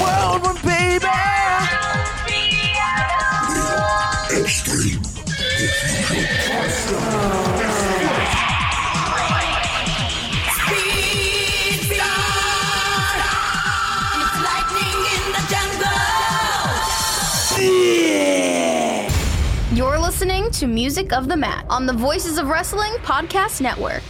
World one, baby! It's lightning in the jungle. You're listening to Music of the Mat on the Voices of Wrestling Podcast Network.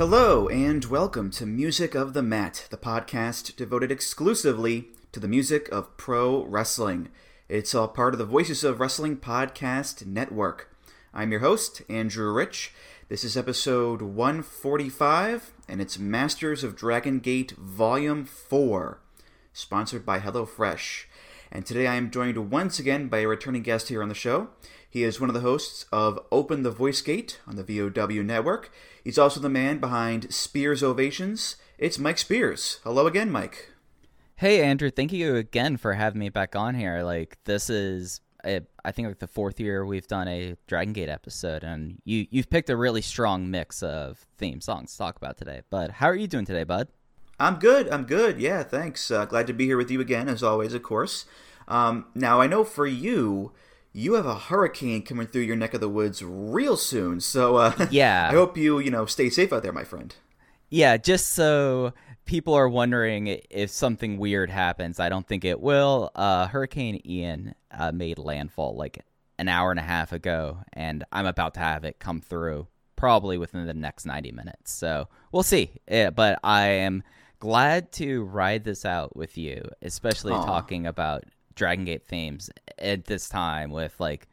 Hello, and welcome to Music of the Mat, the podcast devoted exclusively to the music of pro wrestling. It's all part of the Voices of Wrestling Podcast Network. I'm your host, Andrew Rich. This is episode 145, and it's Masters of Dragon Gate Volume 4, sponsored by HelloFresh. And today I am joined once again by a returning guest here on the show. He is one of the hosts of Open the Voice Gate on the VOW network. He's also the man behind Spearsovations. It's Mike Spears. Hello again, Mike. Hey Andrew, thank you again for having me back on here. Like this is, I I think like the fourth year we've done a Dragon Gate episode, and you you've picked a really strong mix of theme songs to talk about today. But how are you doing today, bud? I'm good. I'm good. Yeah, thanks. Uh, glad to be here with you again, as always, of course. Um, now, I know for you, you have a hurricane coming through your neck of the woods real soon. So, uh, Yeah. I hope you, you know, stay safe out there, my friend. Yeah, just so people are wondering if something weird happens, I don't think it will. Uh, Hurricane Ian uh, made landfall like an hour and a half ago, and I'm about to have it come through probably within the next 90 minutes. So we'll see. Yeah, but I am glad to ride this out with you, especially Aw. talking about Dragon Gate themes at this time with like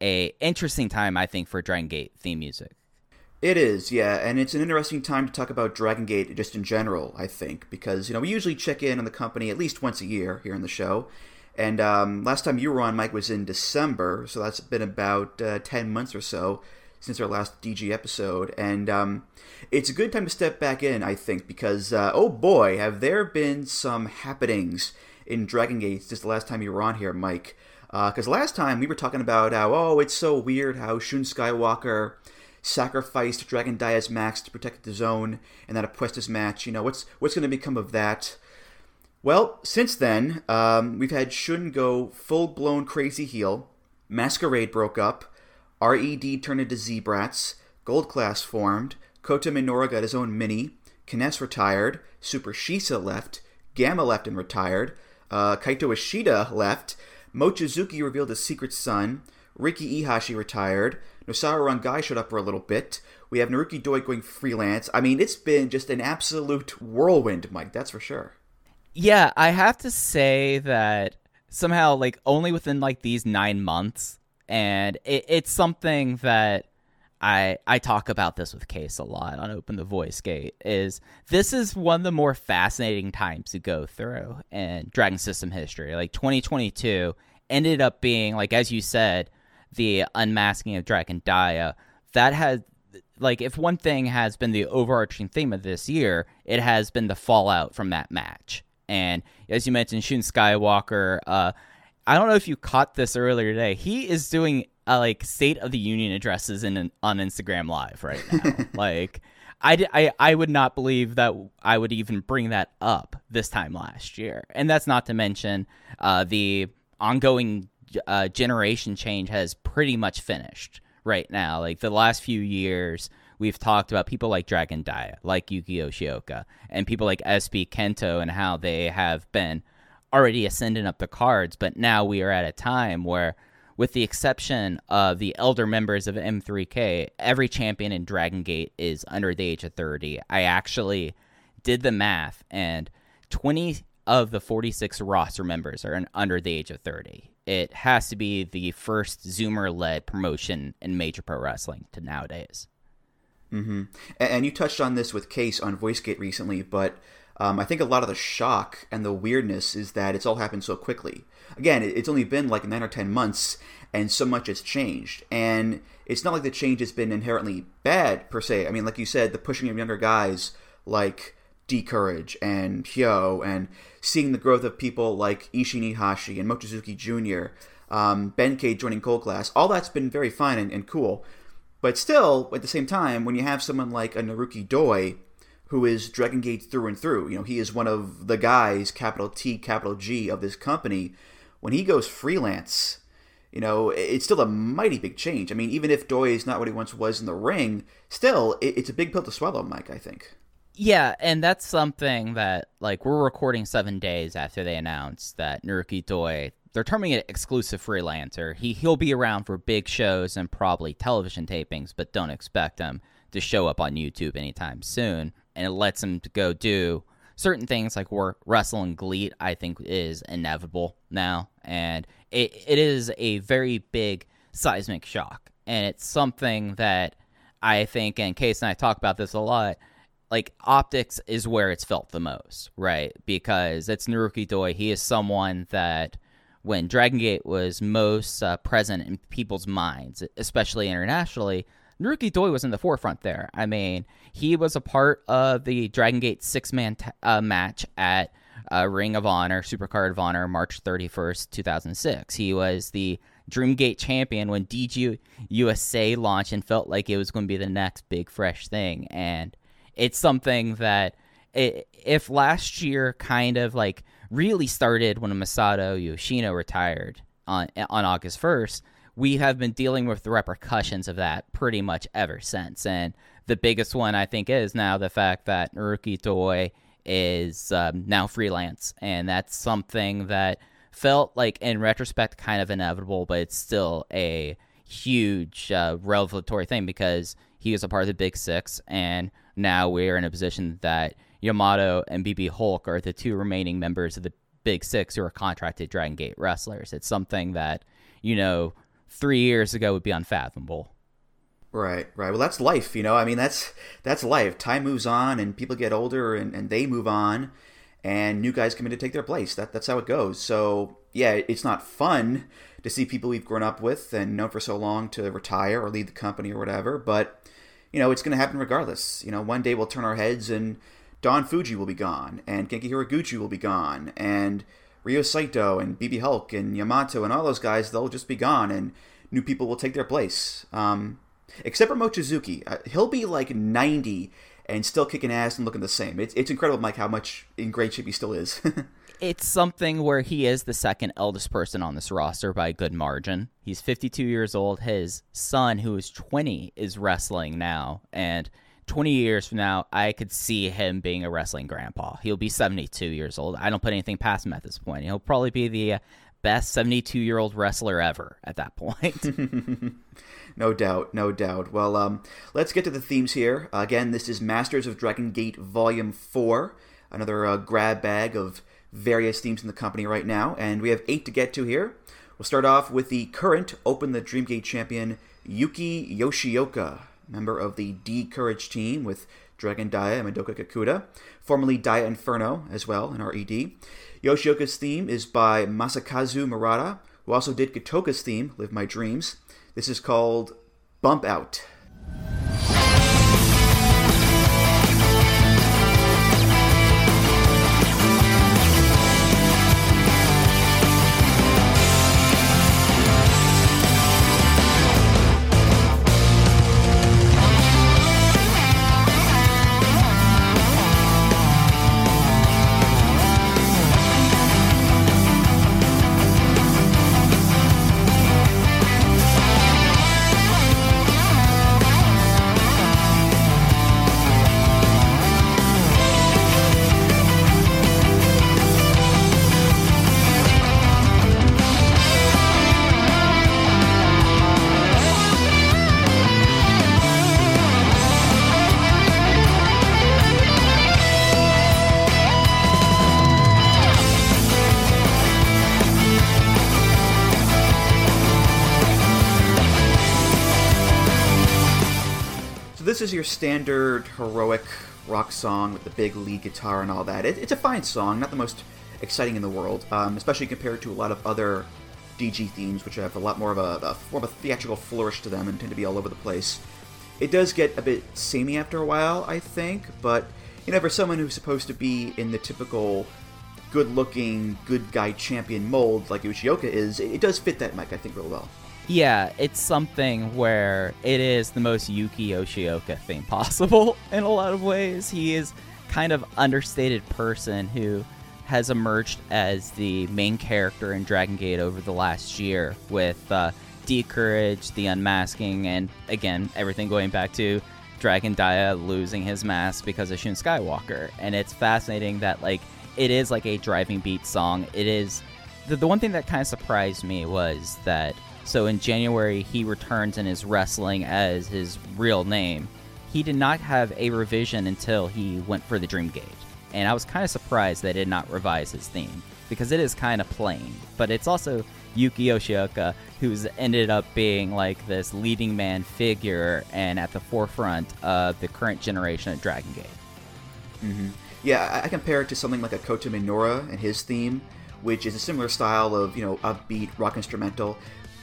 a interesting time I think for Dragon Gate theme music. It is, yeah, and it's an interesting time to talk about Dragon Gate just in general, I think, because, you know, we usually check in on the company at least once a year here on the show. And um, last time you were on, Mike, was in December, so that's been about uh, 10 months or so since our last DG episode. And um, it's a good time to step back in, I think, because, uh, oh boy, have there been some happenings in Dragon Gate since the last time you were on here, Mike. Because last time we were talking about how, oh, it's so weird how Shun Skywalker sacrificed Dragon Dia's Max to protect the zone and that Apuestas match. You know, what's what's going to become of that? Well, since then, um, we've had Shun go full blown crazy heel. Masquerade broke up. Red turned into Z-Brats. Gold Class formed. Kota Minoura got his own mini. K-ness retired. Super Shisa left. Gamma left and retired. Uh, Kaito Ishida left. Mochizuki revealed his secret son. Riki Ihashi retired. Nosawa Rongai showed up for a little bit. We have Naruki Doi going freelance. I mean, it's been just an absolute whirlwind, Mike, that's for sure. Yeah, I have to say that somehow, like, only within like these nine months, and it, it's something that I I talk about this with Case a lot on Open the Voice Gate. Is this is one of the more fascinating times to go through in Dragon System history. Like 2022 ended up being like as you said, the unmasking of Dragon Dia. That has like if one thing has been the overarching theme of this year, it has been the fallout from that match. And as you mentioned, Shun Skywalker, uh, I don't know if you caught this earlier today. He is doing uh, like State of the Union addresses in on Instagram Live right now. like, I, I I would not believe that I would even bring that up this time last year. And that's not to mention uh, the ongoing uh, generation change has pretty much finished right now. Like the last few years, we've talked about people like Dragon Dia, like Yuki Yoshioka, and people like SB Kento and how they have been already ascending up the cards. But now we are at a time where, with the exception of the elder members of M3K, every champion in Dragon Gate is under the age of 30. I actually did the math, and 20 of the 46 roster members are under the age of 30. It has to be the first Zoomer led promotion in Major Pro Wrestling to nowadays. Mm-hmm. And, and you touched on this with Case on VoiceGate recently, but um, I think a lot of the shock and the weirdness is that it's all happened so quickly. Again, it's only been like nine or ten months, and so much has changed. And it's not like the change has been inherently bad per se. I mean, like you said, the pushing of younger guys like D Courage and Hyo, and seeing the growth of people like Ishin Iihashi and Mochizuki Jr., um, Benkei joining Gold Class, all that's been very fine and, and cool. But still, at the same time, when you have someone like a Naruki Doi, who is Dragon Gate through and through, you know, he is one of the guys, capital T, capital G, of this company. When he goes freelance, you know, it's still a mighty big change. I mean, even if Doi is not what he once was in the ring, still, it's a big pill to swallow, Mike, I think. Yeah, and that's something that like we're recording seven days after they announced that Naruki Doi they're terming it exclusive freelancer. He he'll be around for big shows and probably television tapings, but don't expect him to show up on YouTube anytime soon. And it lets him to go do certain things like work wrestle and GLEAT. I think is inevitable now, and it it is a very big seismic shock, and it's something that I think, and Case and I talk about this a lot like optics is where it's felt the most, right? Because it's Naruki Doi. He is someone that when Dragon Gate was most uh, present in people's minds, especially internationally, Naruki Doi was in the forefront there. I mean, he was a part of the Dragon Gate six man t- uh, match at uh, Ring of Honor, Supercard of Honor, March 31st, 2006. He was the Dreamgate champion when DG USA launched and felt like it was going to be the next big fresh thing. And it's something that i if last year kind of like really started when Masato Yoshino retired on on August 1st, we have been dealing with the repercussions of that pretty much ever since. And the biggest one I think is now the fact that Naruki Doi is um, now freelance, and that's something that felt like in retrospect kind of inevitable, but it's still a huge uh, revelatory thing because he was a part of the Big Six, and now we're in a position that Yamato and BB Hulk are the two remaining members of the Big Six who are contracted Dragon Gate wrestlers. It's something that, you know, three years ago would be unfathomable. Right, right. Well, that's life, you know. I mean, that's that's life. Time moves on, and people get older, and, and they move on, and new guys come in to take their place. That that's how it goes. So yeah, it's not fun to see people we've grown up with and known for so long to retire or leave the company or whatever. But you know, it's going to happen regardless. You know, one day we'll turn our heads and Don Fujii will be gone, and Genki Horiguchi will be gone, and Ryo Saito and BB Hulk and Yamato and all those guys, they'll just be gone, and new people will take their place. Um, except for Mochizuki. Uh, he'll be like 90 and still kicking ass and looking the same. It's, it's incredible, Mike, how much in great shape he still is. it's something where he is the second eldest person on this roster by a good margin. He's 52 years old. His son, who is 20, is wrestling now. And 20 years from now, I could see him being a wrestling grandpa. He'll be 72 years old. I don't put anything past him at this point. He'll probably be the uh, best 72 year old wrestler ever at that point. no doubt, no doubt. Well, um, let's get to the themes here. Again, this is Masters of Dragon Gate Volume 4, another uh, grab bag of various themes in the company right now, and we have eight to get to here. We'll start off with the current Open the Dreamgate champion, Yuki Yoshioka, member of the D Courage team with Dragon Dia and Madoka Kikuta, formerly Dia Inferno as well in RED. Yoshioka's theme is by Masakazu Murata, who also did Katoka's theme, Live My Dreams. This is called Bump Out. Heroic rock song with the big lead guitar and all that. It, it's a fine song, not the most exciting in the world, um, especially compared to a lot of other DG themes, which have a lot more of a, a more of theatrical flourish to them and tend to be all over the place. It does get a bit samey after a while, I think, but you know, for someone who's supposed to be in the typical good-looking, good guy champion mold like Yoshioka is, it does fit that mic, I think, real well. Yeah, it's something where it is the most Yuki Yoshioka thing possible in a lot of ways. He is kind of understated person who has emerged as the main character in Dragon Gate over the last year with uh, D'courage, the unmasking, and again, everything going back to Dragon Dia losing his mask because of Shun Skywalker. And it's fascinating that, like, it is like a driving beat song. It is. The, the one thing that kind of surprised me was that so in January, he returns and is wrestling as his real name. He did not have a revision until he went for the Dream Gate. And I was kind of surprised they did not revise his theme because it is kind of plain. But it's also Yuki Yoshioka, who's ended up being like this leading man figure and at the forefront of the current generation of Dragon Gate. Mm-hmm. Yeah, I, compare it to something like a Kota Minoura and his theme, which is a similar style of, you know, upbeat rock instrumental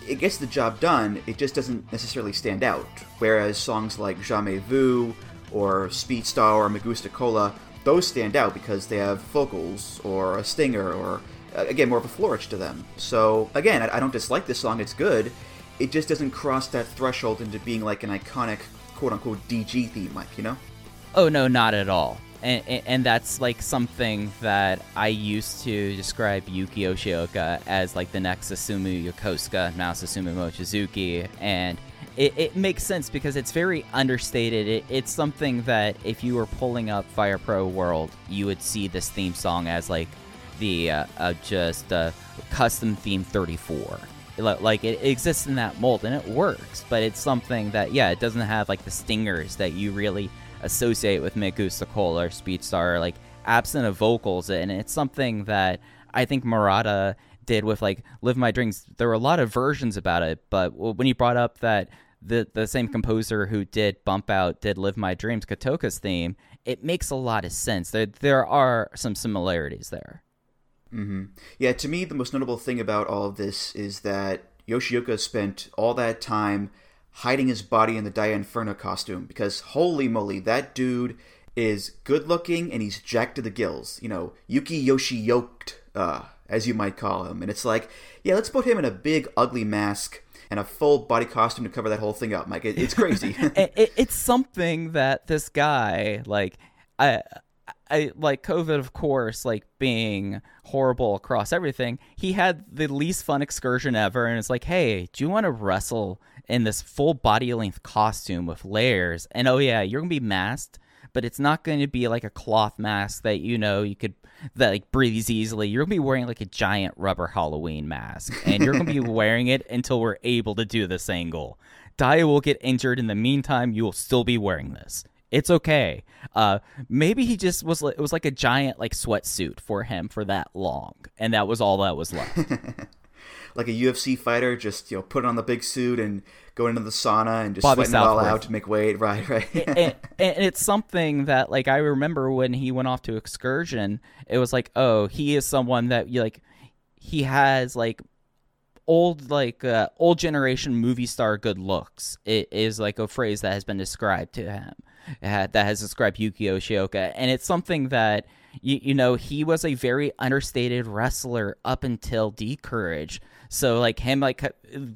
it gets the job done, it just doesn't necessarily stand out. Whereas songs like Jamais Vu or Speedstar or Me Gusta Cola, those stand out because they have vocals or a stinger or, uh, again, more of a flourish to them. So, again, I, I don't dislike this song, it's good. It just doesn't cross that threshold into being like an iconic quote unquote DG theme, like, you know? Oh, no, not at all and, and that's like something that I used to describe Yuki Yoshioka as like the next Susumu Yokosuka, now Susumu Mochizuki, and it, it, makes sense because it's very understated. It, it's something that if you were pulling up Fire Pro World, you would see this theme song as like the uh, uh, just uh, custom theme 34. Like it exists in that mold and it works, but it's something that yeah, it doesn't have like the stingers that you really associate with Me Gusta Cola or Speedstar, like absent of vocals, and it's something that I think Murata did with like Live My Dreams. There were a lot of versions about it, but when you brought up that the the same composer who did Bump Out did Live My Dreams, Katoka's theme, it makes a lot of sense. There there are some similarities there. Mm-hmm. Yeah, to me, the most notable thing about all of this is that Yoshioka spent all that time hiding his body in the Dia Inferno costume because holy moly, that dude is good looking and he's jacked to the gills. You know, Yuki Yoshi yoked, uh, as you might call him. And it's like, yeah, let's put him in a big ugly mask and a full body costume to cover that whole thing up, Mike. It, it's crazy. it, it, it's something that this guy, like, I, I like COVID, of course, like being horrible across everything. He had the least fun excursion ever, and it's like, hey, do you want to wrestle in this full body length costume with layers. And oh yeah, you're gonna be masked, but it's not going to be like a cloth mask that you know you could that like breathes easily. You're gonna be wearing like a giant rubber Halloween mask, and you're gonna be wearing it until we're able to do this angle. Dia will get injured in the meantime. You will still be wearing this. It's okay. Uh, maybe he just was. It was like a giant like sweatsuit for him for that long, and that was all that was left. like a UFC fighter, just you know, put on the big suit and go into the sauna and just Bobby sweating Southworth. it all out to make weight. Right, right. and, and, and, it's something that like I remember when he went off to excursion, it was like, oh, he is someone that you like. He has like old like uh, old generation movie star good looks. It is like a phrase that has been described to him. That has described Yuki Yoshioka, and it's something that you, you know he was a very understated wrestler up until D Courage. so like him like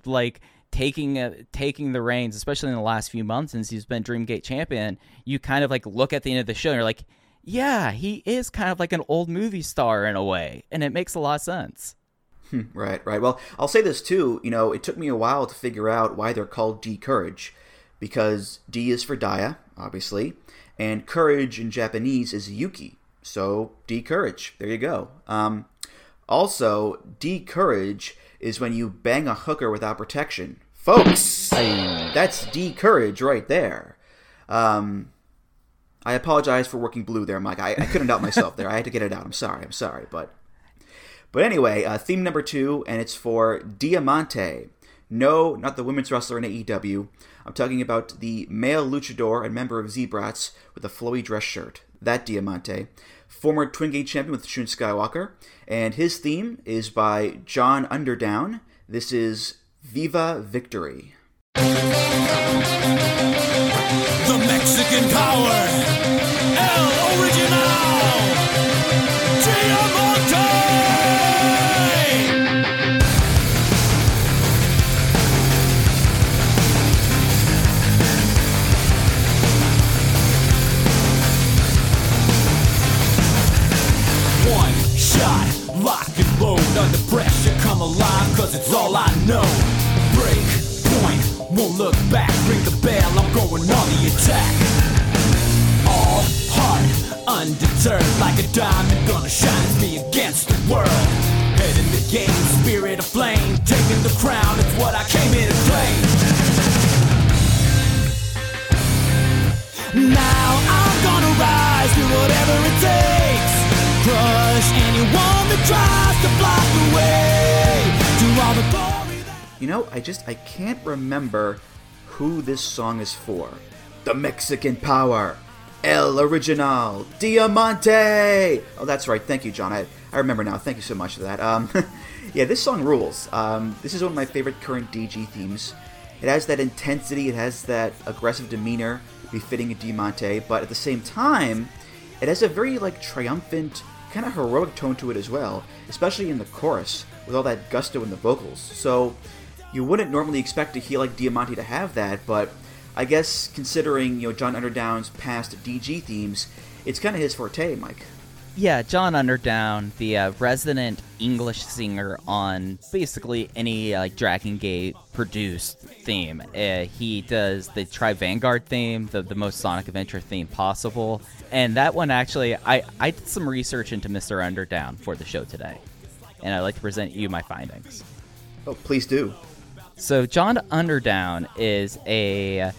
like taking uh, taking the reins, especially in the last few months since he's been Dreamgate champion, you kind of like look at the end of the show and you're like, yeah, he is kind of like an old movie star in a way, and it makes a lot of sense. Hmm, right, right. Well, I'll say this too. You know, it took me a while to figure out why they're called D'courage, because D is for Dia, obviously, and courage in Japanese is Yuki. So D courage. There you go. Um, also, courage is when you bang a hooker without protection. Folks, that's D courage right there. Um, I apologize for working blue there, Mike. I, I couldn't help myself there. I had to get it out. I'm sorry. I'm sorry. But but anyway, uh, theme number two, and it's for Diamante. No, not the women's wrestler in AEW. I'm talking about the male luchador and member of Z-Brats with a flowy dress shirt. That Diamante. Former Twin Gate champion with Shun Skywalker. And his theme is by John Underdown. This is Viva Victory. The Mexican power. Just I can't remember who this song is for. The Mexican Power, El Original, Diamante. Oh, that's right. Thank you, John. I, I remember now. Thank you so much for that. Um, yeah, this song rules. Um, this is one of my favorite current DG themes. It has that intensity. It has that aggressive demeanor befitting a Diamante, but at the same time, it has a very like triumphant, kind of heroic tone to it as well, especially in the chorus with all that gusto in the vocals. So you wouldn't normally expect a heel like Diamante to have that, but I guess considering you know John Underdown's past DG themes, it's kind of his forte, Mike. Yeah, John Underdown, the uh, resident English singer on basically any like Dragon Gate produced theme. Uh, he does the Tribe Vanguard theme, the, the most Sonic Adventure theme possible. And that one actually, I, I did some research into Mr. Underdown for the show today. And I'd like to present you my findings. Oh, please do. So John Underdown is a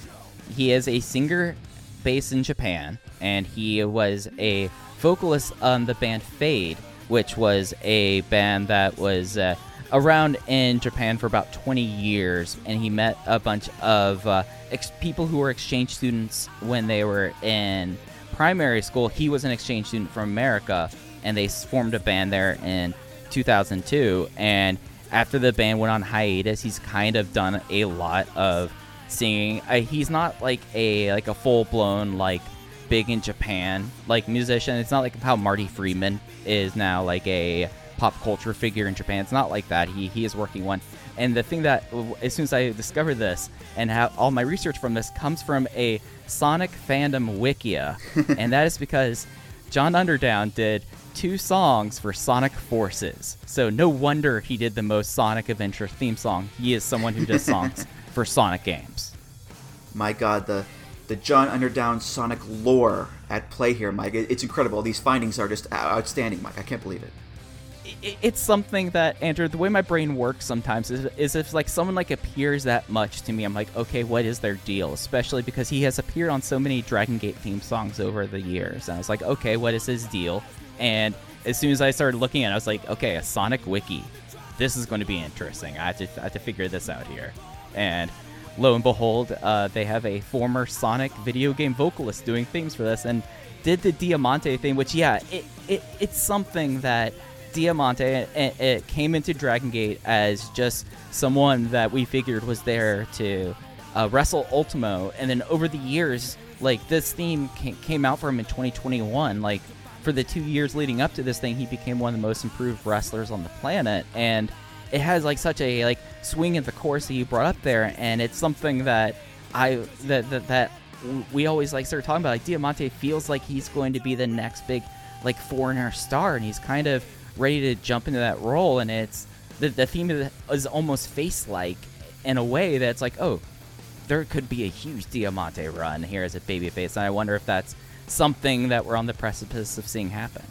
he is a singer based in Japan, and he was a vocalist on the band Fade, which was a band that was uh, around in Japan for about 20 years, and he met a bunch of uh, ex- people who were exchange students when they were in primary school. He was an exchange student from America, and they formed a band there in 2002. And after the band went on hiatus, he's kind of done a lot of singing. Uh, he's not like a like a full blown like big in Japan like musician. It's not like how Marty Friedman is now like a pop culture figure in Japan. It's not like that. He he is working one. And the thing that as soon as I discovered this and how all my research from this comes from a Sonic fandom wikia, and that is because John Underdown did two songs for Sonic Forces. So no wonder he did the most Sonic Adventure theme song. He is someone who does songs for Sonic games. My God, the the John Underdown Sonic lore at play here, Mike. It's incredible. These findings are just outstanding, Mike. I can't believe it. It's something that Andrew. The way my brain works sometimes is, is if like someone like appears that much to me, I'm like, okay, what is their deal? Especially because he has appeared on so many Dragon Gate theme songs over the years, and I was like, okay, what is his deal? And as soon as I started looking at, it, I was like, okay, a Sonic wiki. This is going to be interesting. I have to, I have to figure this out here. And lo and behold, uh, they have a former Sonic video game vocalist doing themes for this, and did the Diamante thing, which yeah, it, it it's something that Diamante it, it came into Dragon Gate as just someone that we figured was there to uh, wrestle Ultimo, and then over the years, like this theme came out for him in 2021, like for the two years leading up to this thing, he became one of the most improved wrestlers on the planet, and it has like such a like swing at the course that you brought up there, and it's something that I that that, that we always like start talking about. Like Diamante feels like he's going to be the next big like foreigner star, and he's kind of ready to jump into that role. And it's the the theme of is almost face like in a way that's like oh there could be a huge Diamante run here as a babyface, and I wonder if that's something that we're on the precipice of seeing happen.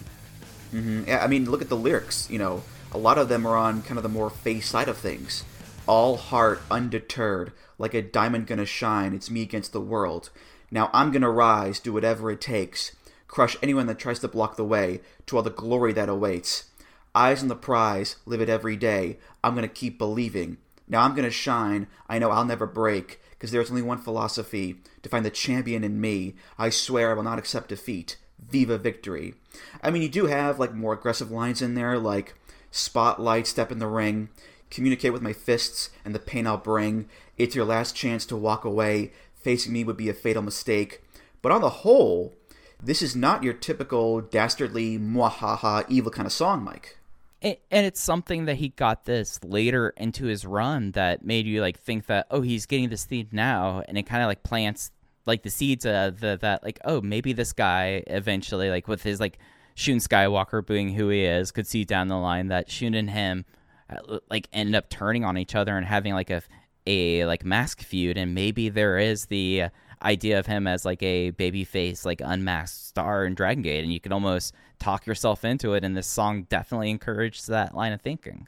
Mm-hmm. Yeah, I mean, look at the lyrics. You know, a lot of them are on kind of the more face side of things. All heart, undeterred, like a diamond gonna shine. It's me against the world. Now I'm gonna rise, do whatever it takes, crush anyone that tries to block the way to all the glory that awaits. Eyes on the prize, live it every day. I'm gonna keep believing. Now I'm gonna shine. I know I'll never break, because there's only one philosophy to find the champion in me. I swear I will not accept defeat. Viva victory. I mean, you do have like more aggressive lines in there, like spotlight, step in the ring, communicate with my fists and the pain I'll bring. It's your last chance to walk away. Facing me would be a fatal mistake. But on the whole, this is not your typical dastardly, mwahaha, evil kind of song, Mike. And it's something that he got this later into his run that made you like think that oh he's getting this theme now, and it kind of like plants like the seeds of the, that like oh maybe this guy eventually like with his like Shun Skywalker being who he is could see down the line that Shun and him uh, like end up turning on each other and having like a a like mask feud and maybe there is the idea of him as like a baby face like unmasked star in Dragon Gate and you can almost talk yourself into it and this song definitely encourages that line of thinking.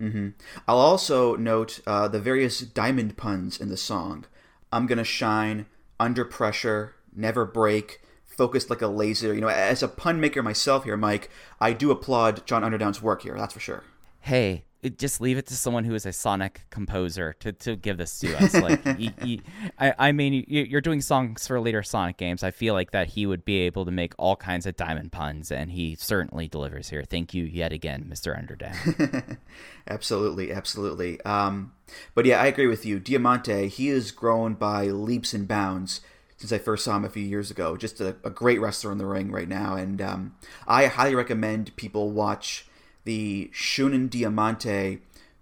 Mm-hmm. I'll also note uh, the various diamond puns in the song. I'm gonna shine under pressure, never break, focused like a laser. You know, as a pun maker myself here, Mike, I do applaud John Underdown's work here. That's for sure. Hey, just leave it to someone who is a sonic composer to, to give this to us. Like, he, he, I, I mean, you're doing songs for later Sonic games. I feel like that he would be able to make all kinds of diamond puns, and he certainly delivers here. Thank you yet again, Mr. Underdown. absolutely, absolutely. Um, but yeah, I agree with you. Diamante, he has grown by leaps and bounds since I first saw him a few years ago. Just a, a great wrestler in the ring right now, and um, I highly recommend people watch the Shunin Diamante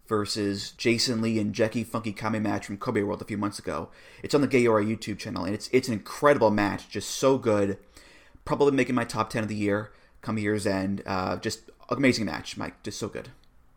versus Jason Lee and Jacky Funky Kamei match from Kobe World a few months ago. It's on the Gaora YouTube channel, and it's it's an incredible match, just so good. Probably making my top ten of the year come year's end. Uh, just amazing match, Mike. Just so good.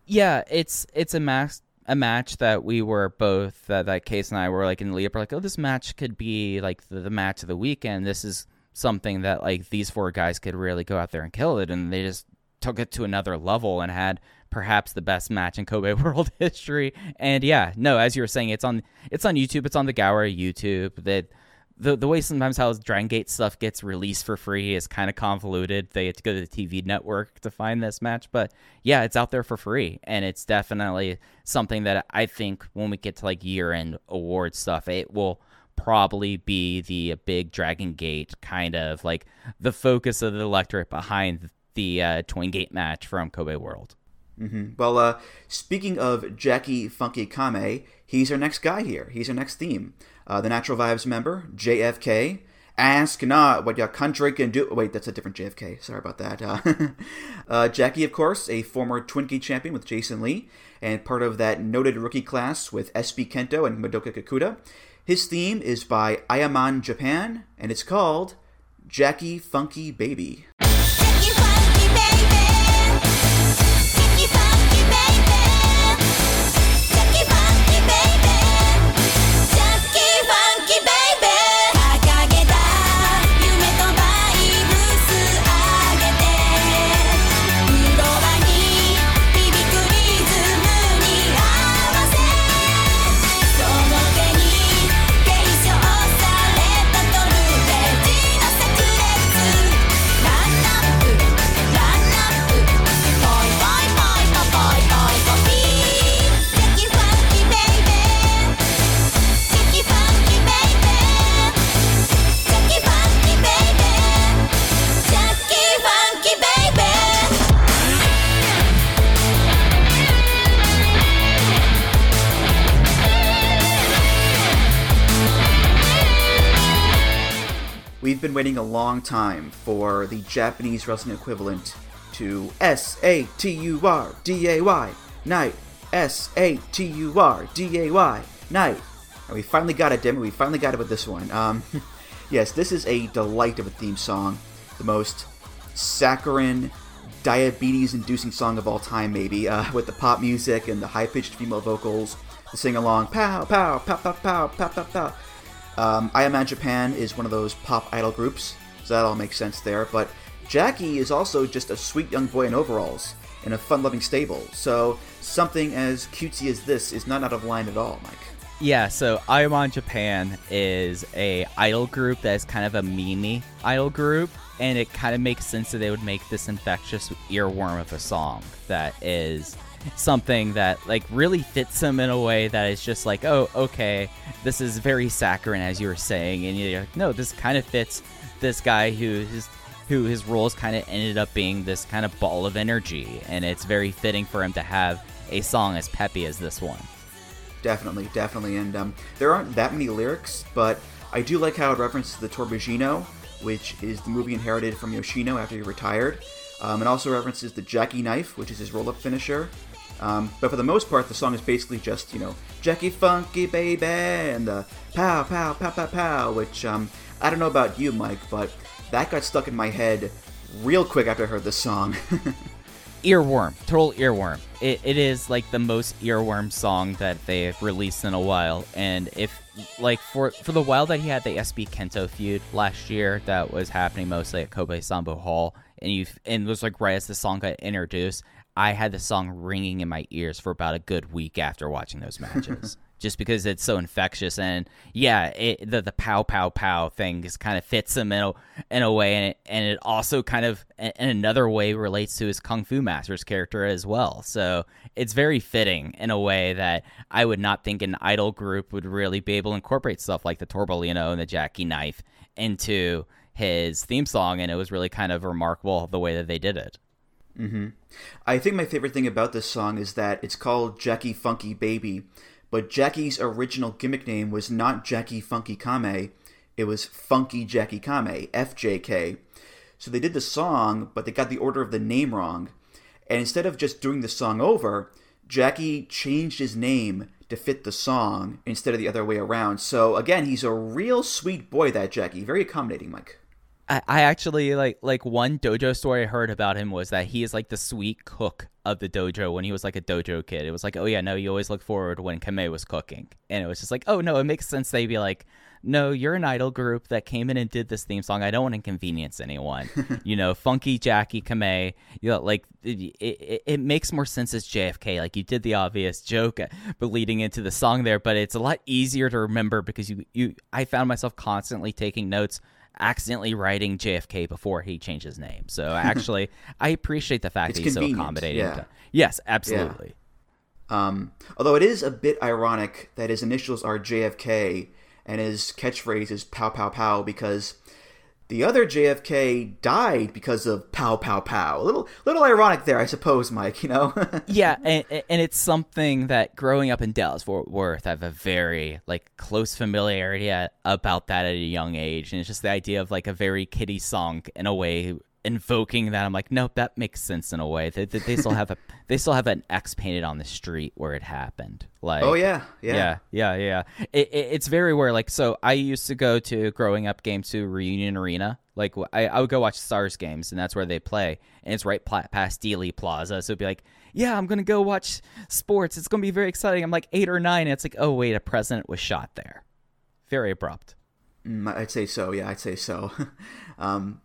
Yeah, it's it's a match a match that we were both uh, that Case and I were like in the lead up, like, oh, this match could be like the, the match of the weekend. This is something that like these four guys could really go out there and kill it, and they just took it to another level and had perhaps the best match in Kobe World history. And yeah, no, as you were saying, it's on it's on YouTube. It's on the Gaora YouTube. That the the way sometimes how Dragon Gate stuff gets released for free is kind of convoluted. They have to go to the TV network to find this match, but yeah, it's out there for free, and it's definitely something that I think when we get to like year end award stuff, it will probably be the big Dragon Gate kind of like the focus of the electorate behind the uh, Twin Gate match from Kobe World. Mm-hmm. Well, uh, speaking of Jacky Funky Kamei, he's our next guy here. He's our next theme. Uh, the Natural Vibes member, JFK. Ask not what your country can do. Wait, that's a different JFK. Sorry about that. Uh, uh, Jackie, of course, a former Twin Gate champion with Jason Lee, and part of that noted rookie class with SB Kento and Madoka Kikuta. His theme is by Ayaman Japan, and it's called Jackie Funky Baby. We've been waiting a long time for the Japanese wrestling equivalent to S A T U R D A Y night. S A T U R D A Y night. And we finally got it, Demi. We finally got it with this one. Um, yes, this is a delight of a theme song. The most saccharine, diabetes-inducing song of all time, maybe, uh, with the pop music and the high-pitched female vocals, the sing-along, pow, pow, pow, pow, pow, pow, pow, pow. Um, Ayaman Japan is one of those pop idol groups, so that all makes sense there. But Jackie is also just a sweet young boy in overalls in a fun-loving stable, so something as cutesy as this is not out of line at all, Mike. Yeah, so I Ayaman Japan is a idol group that is kind of a mini idol group, and it kind of makes sense that they would make this infectious earworm of a song that is something that like really fits him in a way that is just like, oh, okay, this is very saccharine as you were saying, and you're like, no, this kind of fits this guy who his who his roles kind of ended up being this kind of ball of energy, and it's very fitting for him to have a song as peppy as this one. Definitely, definitely, and um, there aren't that many lyrics, but I do like how it references the Torbellino, which is the movie inherited from Yoshino after he retired. Um, it also references the Jackie knife, which is his roll-up finisher. Um, but for the most part, the song is basically just, you know, Jackie Funky Baby and the pow, pow, pow, pow, pow, which um, I don't know about you, Mike, but that got stuck in my head real quick after I heard this song. earworm, total earworm. It, it is like the most earworm song that they've released in a while. And if like for for the while that he had the SB Kento feud last year, that was happening mostly at Kobe Sanbo Hall, and you and it was like right as the song got introduced, I had the song ringing in my ears for about a good week after watching those matches. just because it's so infectious and yeah it, the the pow pow pow thing just kind of fits him in a, in a way and it, and it also kind of in another way relates to his kung fu master's character as well so it's very fitting in a way that i would not think an idol group would really be able to incorporate stuff like the torbellino and the jackie knife into his theme song and it was really kind of remarkable the way that they did it mm-hmm. i think my favorite thing about this song is that it's called jackie funky baby but Jackie's original gimmick name was not Jacky Funky Kamei, it was Funky Jackie Kame, FJK. So they did the song, but they got the order of the name wrong. And instead of just doing the song over, Jackie changed his name to fit the song instead of the other way around. So again, he's a real sweet boy, that Jackie. Very accommodating, Mike. I, I actually like like one dojo story I heard about him was that he is like the sweet cook of the dojo when he was like a dojo kid. It was like, oh yeah, no, you always look forward when Kame was cooking, and it was just like, oh no, it makes sense they'd be like, no, you're an idol group that came in and did this theme song. I don't want to inconvenience anyone. you know, Funky Jackie Kame. You know, like it, it, it, makes more sense as JFK. Like you did the obvious joke, but leading into the song there, but it's a lot easier to remember because you you. I found myself constantly taking notes accidentally writing JFK before he changed his name. So actually, I appreciate the fact it's that he's so accommodating. Yeah. Yes, absolutely. Yeah. Um, although it is a bit ironic that his initials are JFK and his catchphrase is "pow pow pow" because the other JFK died because of pow pow pow. A little little ironic there, I suppose, Mike. You know. yeah, and, and it's something that growing up in Dallas Fort Worth, I have a very like close familiarity about that at a young age, and it's just the idea of like a very kiddie song in a way invoking that i'm like nope that makes sense in a way. They, they, they still have a they still have an x painted on the street where it happened. Like oh yeah yeah. Yeah yeah yeah. It, it, it's very rare like so i used to go to growing up game to reunion arena. Like I, I would go watch stars games and that's where they play. And it's right past Dealey Plaza. So it'd be like yeah i'm gonna go watch sports. It's gonna be very exciting. I'm like eight or nine and it's like oh wait a president was shot there. Very abrupt. Mm, i'd say so. Yeah i'd say so. Um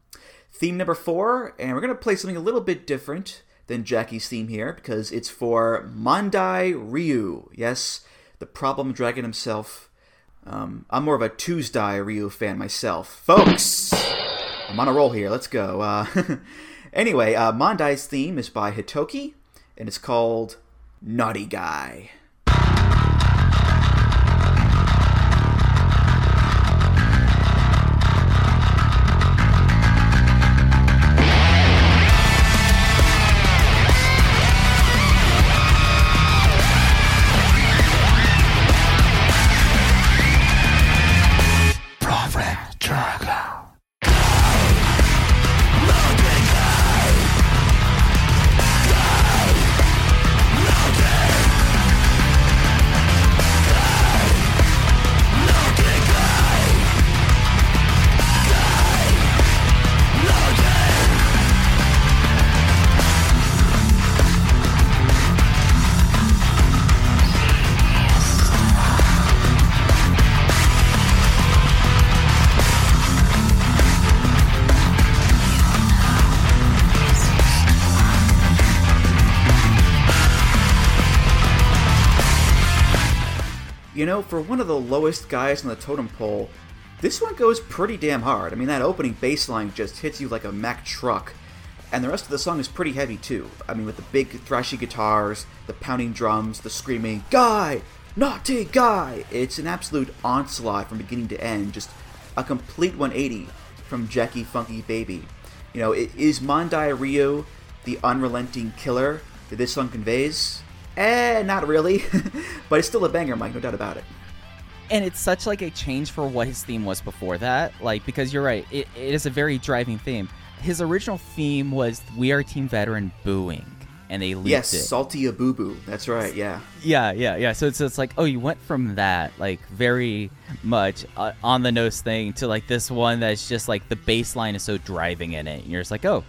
theme number four, and we're going to play something a little bit different than Jackie's theme here because it's for Mondai Ryu. Yes, the problem dragon himself. Um, I'm more of a Tuesday Ryu fan myself. Folks, I'm on a roll here. Let's go. Uh, anyway, uh, Mondai's theme is by Hitoki, and it's called Naughty Guy. For one of the lowest guys on the totem pole, this one goes pretty damn hard. I mean, that opening bass line just hits you like a Mack truck. And the rest of the song is pretty heavy too. I mean, with the big thrashy guitars, the pounding drums, the screaming, Guy! Naughty Guy! It's an absolute onslaught from beginning to end. Just a complete 180 from Jackie Funky Baby. You know, is Mondai Ryu the unrelenting killer that this song conveys? Eh, not really. but it's still a banger, Mike, no doubt about it. And it's such like a change for what his theme was before that. Like, because you're right, it, it is a very driving theme. His original theme was We Are Team Veteran booing. And they looped yes, it. salty a boo boo. That's right. Yeah. Yeah, yeah, yeah. So it's, it's like, oh, you went from that, like, very much uh, on the nose thing to like this one that's just like the bass line is so driving in it. And you're just like, oh,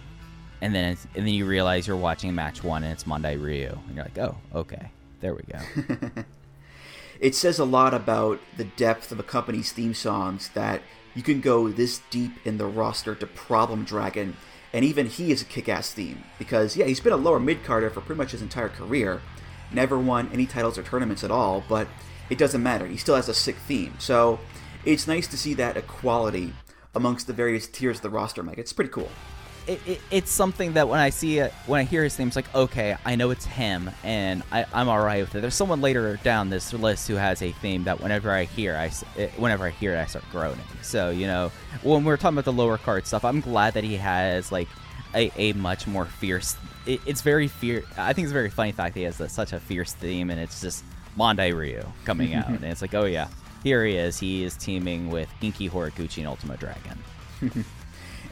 and then and then you realize you're watching match one and it's Mondai Ryu, and you're like, oh, okay, there we go. it says a lot about the depth of a company's theme songs that you can go this deep in the roster to Problem Dragon, and even he is a kick-ass theme because yeah, he's been a lower mid-carder for pretty much his entire career, never won any titles or tournaments at all, but it doesn't matter. He still has a sick theme, so it's nice to see that equality amongst the various tiers of the roster, Mike. It's pretty cool it, it, it's something that when I see it, when I hear his name, it's like, okay, I know it's him, and I, I'm all right with it. There's someone later down this list who has a theme that whenever I hear, I it, whenever I hear it, I start groaning. So you know, when we're talking about the lower card stuff, I'm glad that he has like a, a much more fierce. It, it's very fear. I think it's a very funny fact that he has a, such a fierce theme, and it's just Mondai Ryu coming out, and it's like, oh yeah, here he is. He is teaming with Genki Horiguchi and Ultimo Dragon.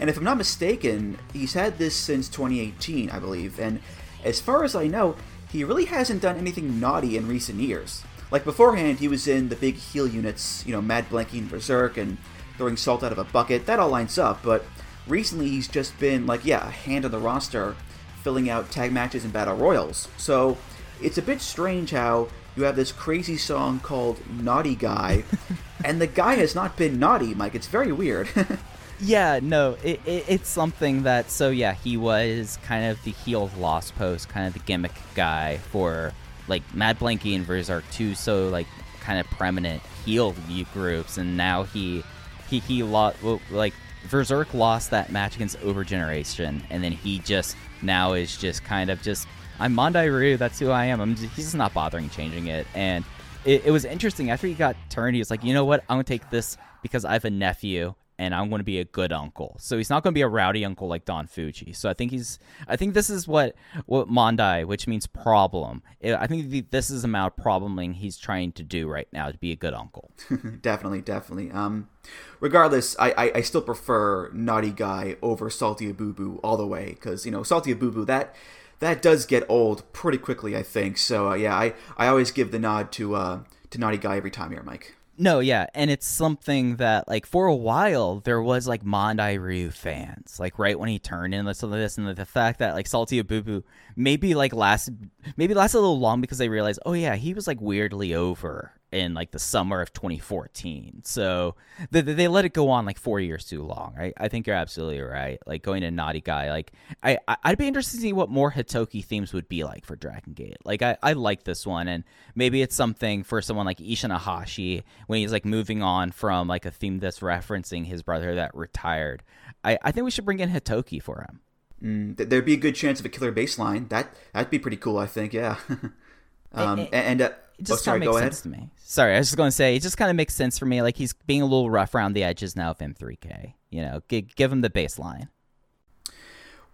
And if I'm not mistaken, he's had this since 2018, I believe. And as far as I know, he really hasn't done anything naughty in recent years. Like beforehand, he was in the big heel units, you know, Mad Blanking Berserk and throwing salt out of a bucket. That all lines up, but recently he's just been like, yeah, a hand on the roster, filling out tag matches and battle royals. So it's a bit strange how you have this crazy song called Naughty Guy, and the guy has not been naughty, Mike. It's very weird. Yeah, no, it, it, it's something that. So yeah, he was kind of the heel of Lost Post, kind of the gimmick guy for like Mad Blankey and Berserk, two so like kind of prominent heel groups, and now he he he lost like Berserk lost that match against Overgeneration, and then he just now is just kind of just I'm Mondai Ryu, that's who I am. I'm just, he's just not bothering changing it, and it, it was interesting after he got turned. He was like, you know what, I'm gonna take this because I have a nephew and I'm going to be a good uncle. So he's not going to be a rowdy uncle like Don Fujii. So I think he's I think this is what what Mondai, which means problem. I think this is the amount of probleming he's trying to do right now to be a good uncle. definitely, definitely. Um, regardless, I, I, I still prefer Naughty Guy over Salty Boo all the way because you know Salty Boo that that does get old pretty quickly. I think so. Uh, yeah, I I always give the nod to uh to Naughty Guy every time here, Mike. No, yeah, and it's something that like for a while there was like Mondai Ryu fans, like right when he turned in some of this, and the fact that like Salty Abubu maybe like lasted maybe lasted a little long because they realized, oh yeah, he was like weirdly over in like the summer of 2014. So they, they let it go on like four years too long. Right? I think you're absolutely right. Like going to Naughty Guy, like I I'd be interested to see what more Hitoki themes would be like for Dragon Gate. Like I, I like this one, and maybe it's something for someone like Ishin Iihashi when he's like moving on from like a theme that's referencing his brother that retired. I, I think we should bring in Hitoki for him. Mm, there'd be a good chance of a killer baseline. That that'd be pretty cool. I think. Yeah. um, and, and uh, it oh, just oh, kind of makes sense to me. Sorry, I was just going to say it just kind of makes sense for me. Like he's being a little rough around the edges now of M3K. You know, g- give him the baseline.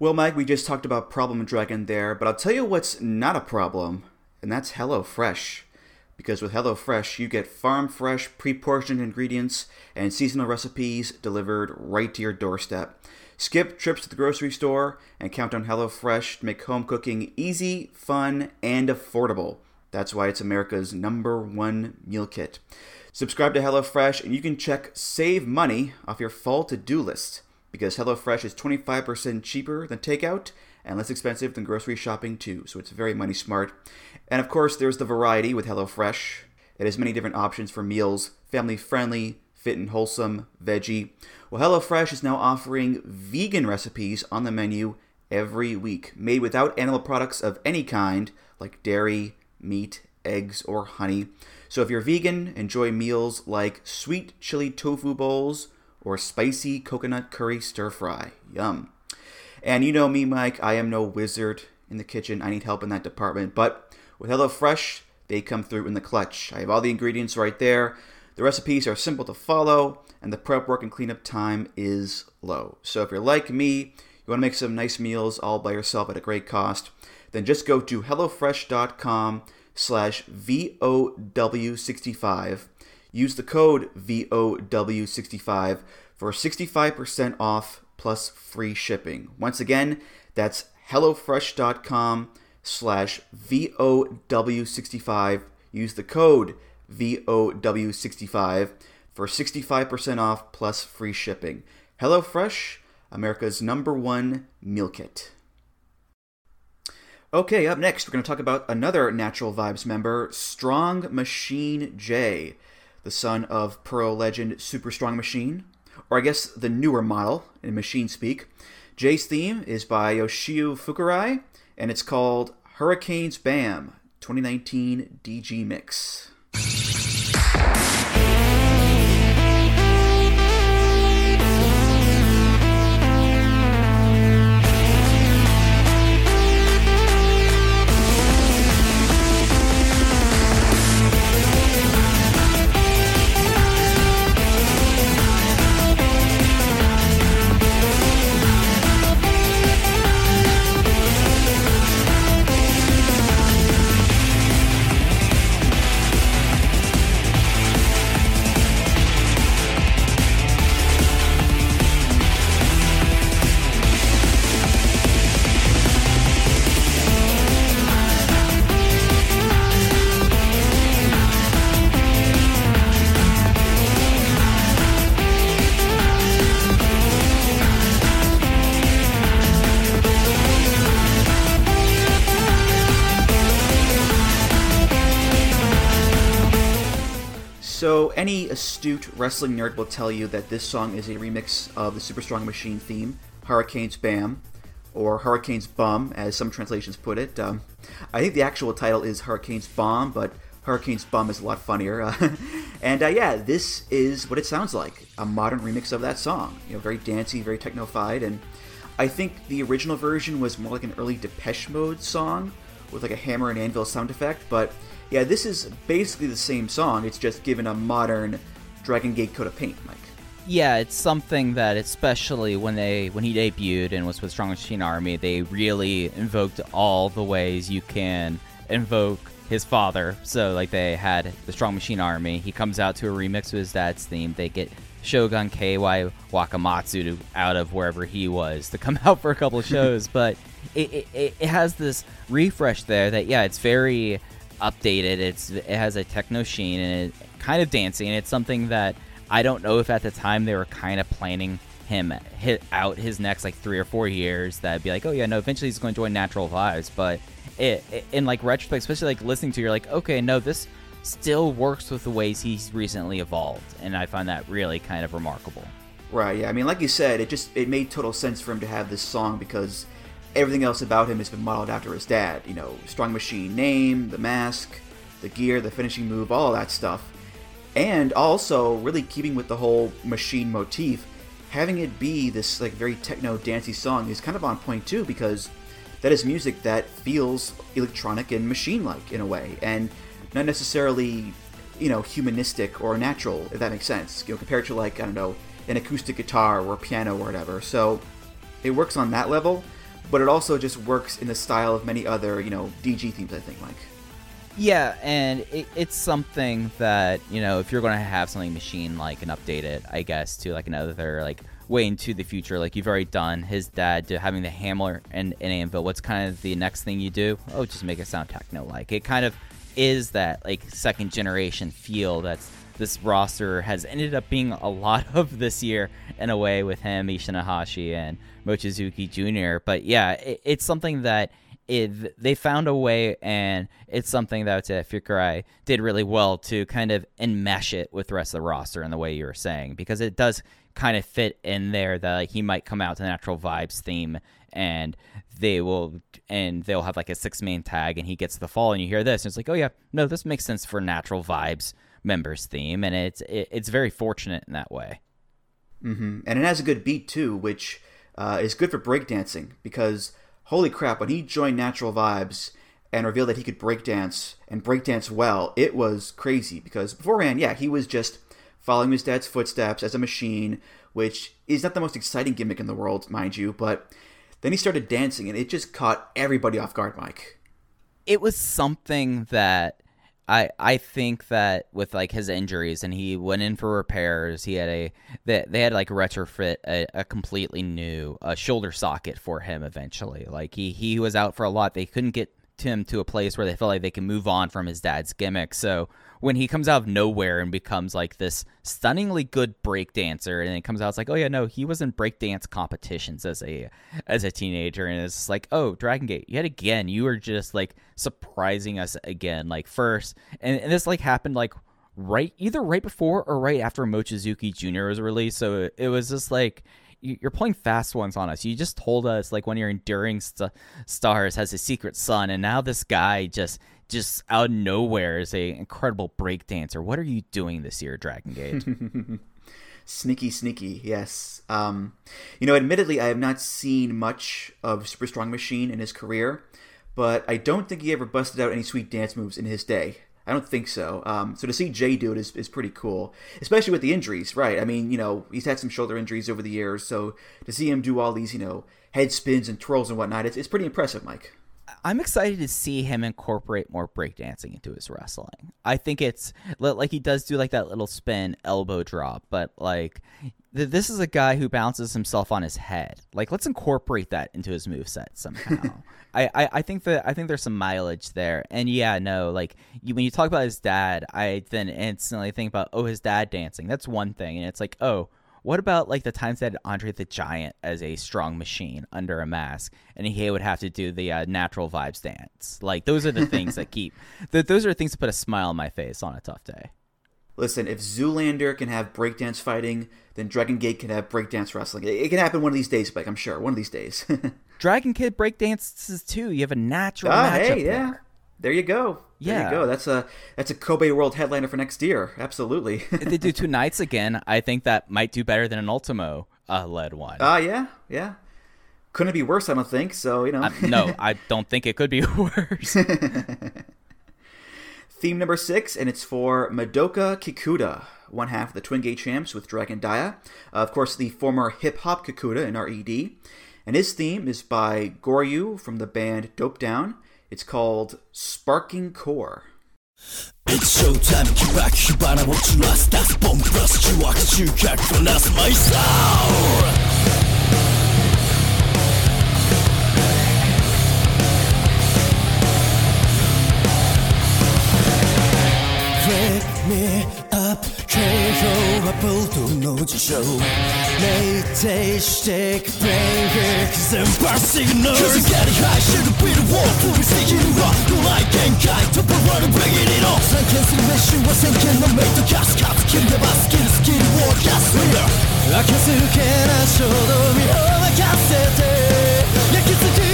Well, Mike, we just talked about Problem Dragon there, but I'll tell you what's not a problem, and that's HelloFresh. Because with HelloFresh, you get farm fresh, pre portioned ingredients and seasonal recipes delivered right to your doorstep. Skip trips to the grocery store and count on HelloFresh to make home cooking easy, fun, and affordable. That's why it's America's number one meal kit. Subscribe to HelloFresh and you can check Save Money off your fall to do list because HelloFresh is 25% cheaper than takeout and less expensive than grocery shopping too, so it's very money smart. And of course, there's the variety with HelloFresh. It has many different options for meals, family friendly, fit and wholesome, veggie. Well, HelloFresh is now offering vegan recipes on the menu every week, made without animal products of any kind, like dairy, meat, eggs, or honey. So if you're vegan, enjoy meals like sweet chili tofu bowls or spicy coconut curry stir fry. Yum. And you know me, Mike, I am no wizard in the kitchen. I need help in that department. But with HelloFresh, they come through in the clutch. I have all the ingredients right there. The recipes are simple to follow, and the prep work and cleanup time is low. So if you're like me, you want to make some nice meals all by yourself at a great cost, then just go to HelloFresh.com slash VOW65. Use the code VOW65 for 65% off plus free shipping. Once again, that's HelloFresh.com slash VOW65. Use the code VOW65 for 65% off plus free shipping. HelloFresh, America's number one meal kit. Okay, up next, we're going to talk about another Natural Vibes member, Strong Machine J, the son of Pearl legend Super Strong Machine, or I guess the newer model in machine speak. J's theme is by Yoshio Fukurai, and it's called Hurricanes Bam 2019 DG Mix. So, any astute wrestling nerd will tell you that this song is a remix of the Super Strong Machine theme, Hurricanes Bam, or Hurricanes Bum, as some translations put it. Um, I think the actual title is Hurricanes Bomb, but Hurricanes Bum is a lot funnier. and uh, yeah, this is what it sounds like a modern remix of that song. You know, very dancey, very technofied, and I think the original version was more like an early Depeche Mode song with like a hammer and anvil sound effect, but yeah, this is basically the same song. It's just given a modern Dragon Gate coat of paint, Mike. Yeah, it's something that especially when they when he debuted and was with Strong Machine Army, they really invoked all the ways you can invoke his father. So like they had the Strong Machine Army. He comes out to a remix of his dad's theme. They get Shogun KY Wakamatsu to, out of wherever he was to come out for a couple of shows, but it, it, it has this refresh there that yeah, it's very updated. It's it has a techno sheen and it kind of dancing. It's something that I don't know if at the time they were kind of planning him hit out his next like three or four years. That'd be like, oh yeah, no, eventually he's going to join Natural Vibes. But it, it in like retrospect, especially like listening to, you're like, okay, no, this still works with the ways he's recently evolved, and I find that really kind of remarkable. Right. Yeah. I mean, like you said, it just it made total sense for him to have this song because everything else about him has been modeled after his dad. You know, Strong Machine name, the mask, the gear, the finishing move, all that stuff. And also, really keeping with the whole machine motif, having it be this like very techno dancey song is kind of on point too because that is music that feels electronic and machine-like in a way, and not necessarily, you know, humanistic or natural, if that makes sense. You know, compared to like I don't know, an acoustic guitar or piano or whatever. So it works on that level but it also just works in the style of many other, you know, DG themes, I think, Mike. Yeah, and it, it's something that, you know, if you're going to have something machine like and update it, I guess, to like another, like, way into the future, like you've already done his dad to having the hammer and, and anvil, what's kind of the next thing you do? Oh, just make it sound techno like. It kind of is that, like, second generation feel that's this roster has ended up being a lot of this year in a way with him, Ishin Iihashi, and Mochizuki Jr. But yeah, it, it's something that it, they found a way, and it's something that uh, Fukurai did really well to kind of enmesh it with the rest of the roster in the way you were saying, because it does kind of fit in there that like, he might come out to the natural vibes theme and they will and they'll have like a six man tag and he gets the fall and you hear this and it's like oh yeah no this makes sense for natural vibes members theme and it's it, it's very fortunate in that way mm-hmm. and it has a good beat too, which uh, is good for breakdancing because holy crap, when he joined Natural Vibes and revealed that he could breakdance and breakdance well, it was crazy because beforehand, yeah, he was just following his dad's footsteps as a machine, which is not the most exciting gimmick in the world, mind you, but then he started dancing and it just caught everybody off guard, Mike. it was something that I I think that with like his injuries and he went in for repairs. He had a they, they had like retrofit a, a completely new uh, shoulder socket for him eventually. Like he he was out for a lot. They couldn't get him to a place where they felt like they can move on from his dad's gimmick. So when he comes out of nowhere and becomes like this stunningly good break dancer and it comes out it's like oh yeah no he was in breakdance competitions as a as a teenager and it's like oh dragon gate yet again you were just like surprising us again like first and, and this like happened like right either right before or right after mochizuki jr was released so it, it was just like you- you're playing fast ones on us. You just told us like one of your enduring st- stars has a secret son, and now this guy just just out of nowhere is a incredible break dancer. What are you doing this year, Dragon Gate? Sneaky, sneaky, yes. Um, you know, admittedly, I have not seen much of Super Strong Machine in his career, but I don't think he ever busted out any sweet dance moves in his day. I don't think so. Um, so to see Jay do it is, is pretty cool, especially with the injuries, right? I mean, you know, he's had some shoulder injuries over the years, so to see him do all these, you know, head spins and twirls and whatnot, it's, it's pretty impressive, Mike. I'm excited to see him incorporate more breakdancing into his wrestling. I think it's like he does do like that little spin elbow drop, but like th- this is a guy who bounces himself on his head. Like let's incorporate that into his moveset somehow. I, I, I think that I think there's some mileage there. And yeah, no, like you, when you talk about his dad, I then instantly think about oh his dad dancing. That's one thing, and it's like oh what about like the times that Andre the Giant as a strong machine under a mask, and he would have to do the uh, natural vibes dance? Like those are the things that keep. Th- those are things that put a smile on my face on a tough day. Listen, if Zoolander can have breakdance fighting, then Dragon Gate can have breakdance wrestling. It, it can happen one of these days, Mike, I'm sure. One of these days. Dragon Kid breakdances too. You have a natural Ah, matchup hey, yeah. there. There you go. There Yeah. you go. That's a that's a Kobe World headliner for next year. Absolutely. If they do two nights again, I think that might do better than an Ultimo uh, led one. Ah, yeah, yeah. Couldn't be worse, I don't think. So you know. Uh, no, I don't think it could be worse. Theme number six, and it's for Madoka Kikuta, one half of the Twin Gate champs with Dragon Dia. Uh, of course, the former hip hop Kikuta in RED. And his theme is by Goryu from the band Dope Down. It's called Sparking Core. It's showtime, back, last That's bomb you you my Wake me Show, a Cause I'm getting high, should've been wall We'll No like and top of running, bringing it on 생각했을 매시와 생각만 make the gas Cut, kill the bass, the skin, war gas leader 아껴쓸게 나 쇼도 위험하겠을 때焼き付き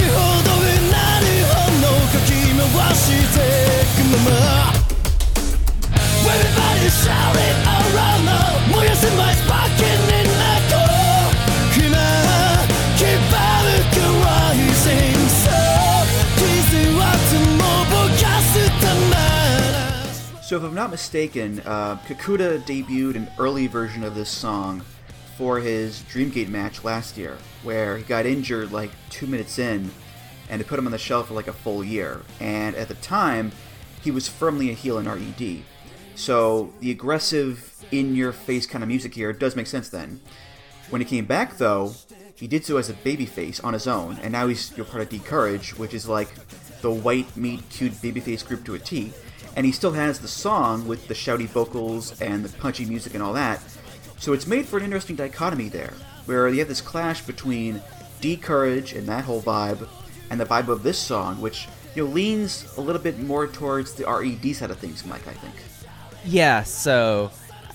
Everybody shout it out So, if I'm not mistaken, uh, Kikuta debuted an early version of this song for his Dreamgate match last year, where he got injured like two minutes in, and it put him on the shelf for like a full year. And at the time, he was firmly a heel in RED. So, the aggressive, in your face kind of music here does make sense then. When he came back, though, he did so as a babyface on his own, and now he's you're part of D'courage, which is like the white meat cute babyface group to a T. And he still has the song with the shouty vocals and the punchy music and all that. So it's made for an interesting dichotomy there, where you have this clash between D'courage and that whole vibe, and the vibe of this song, which you know leans a little bit more towards the RED side of things, Mike. I think. Yeah, so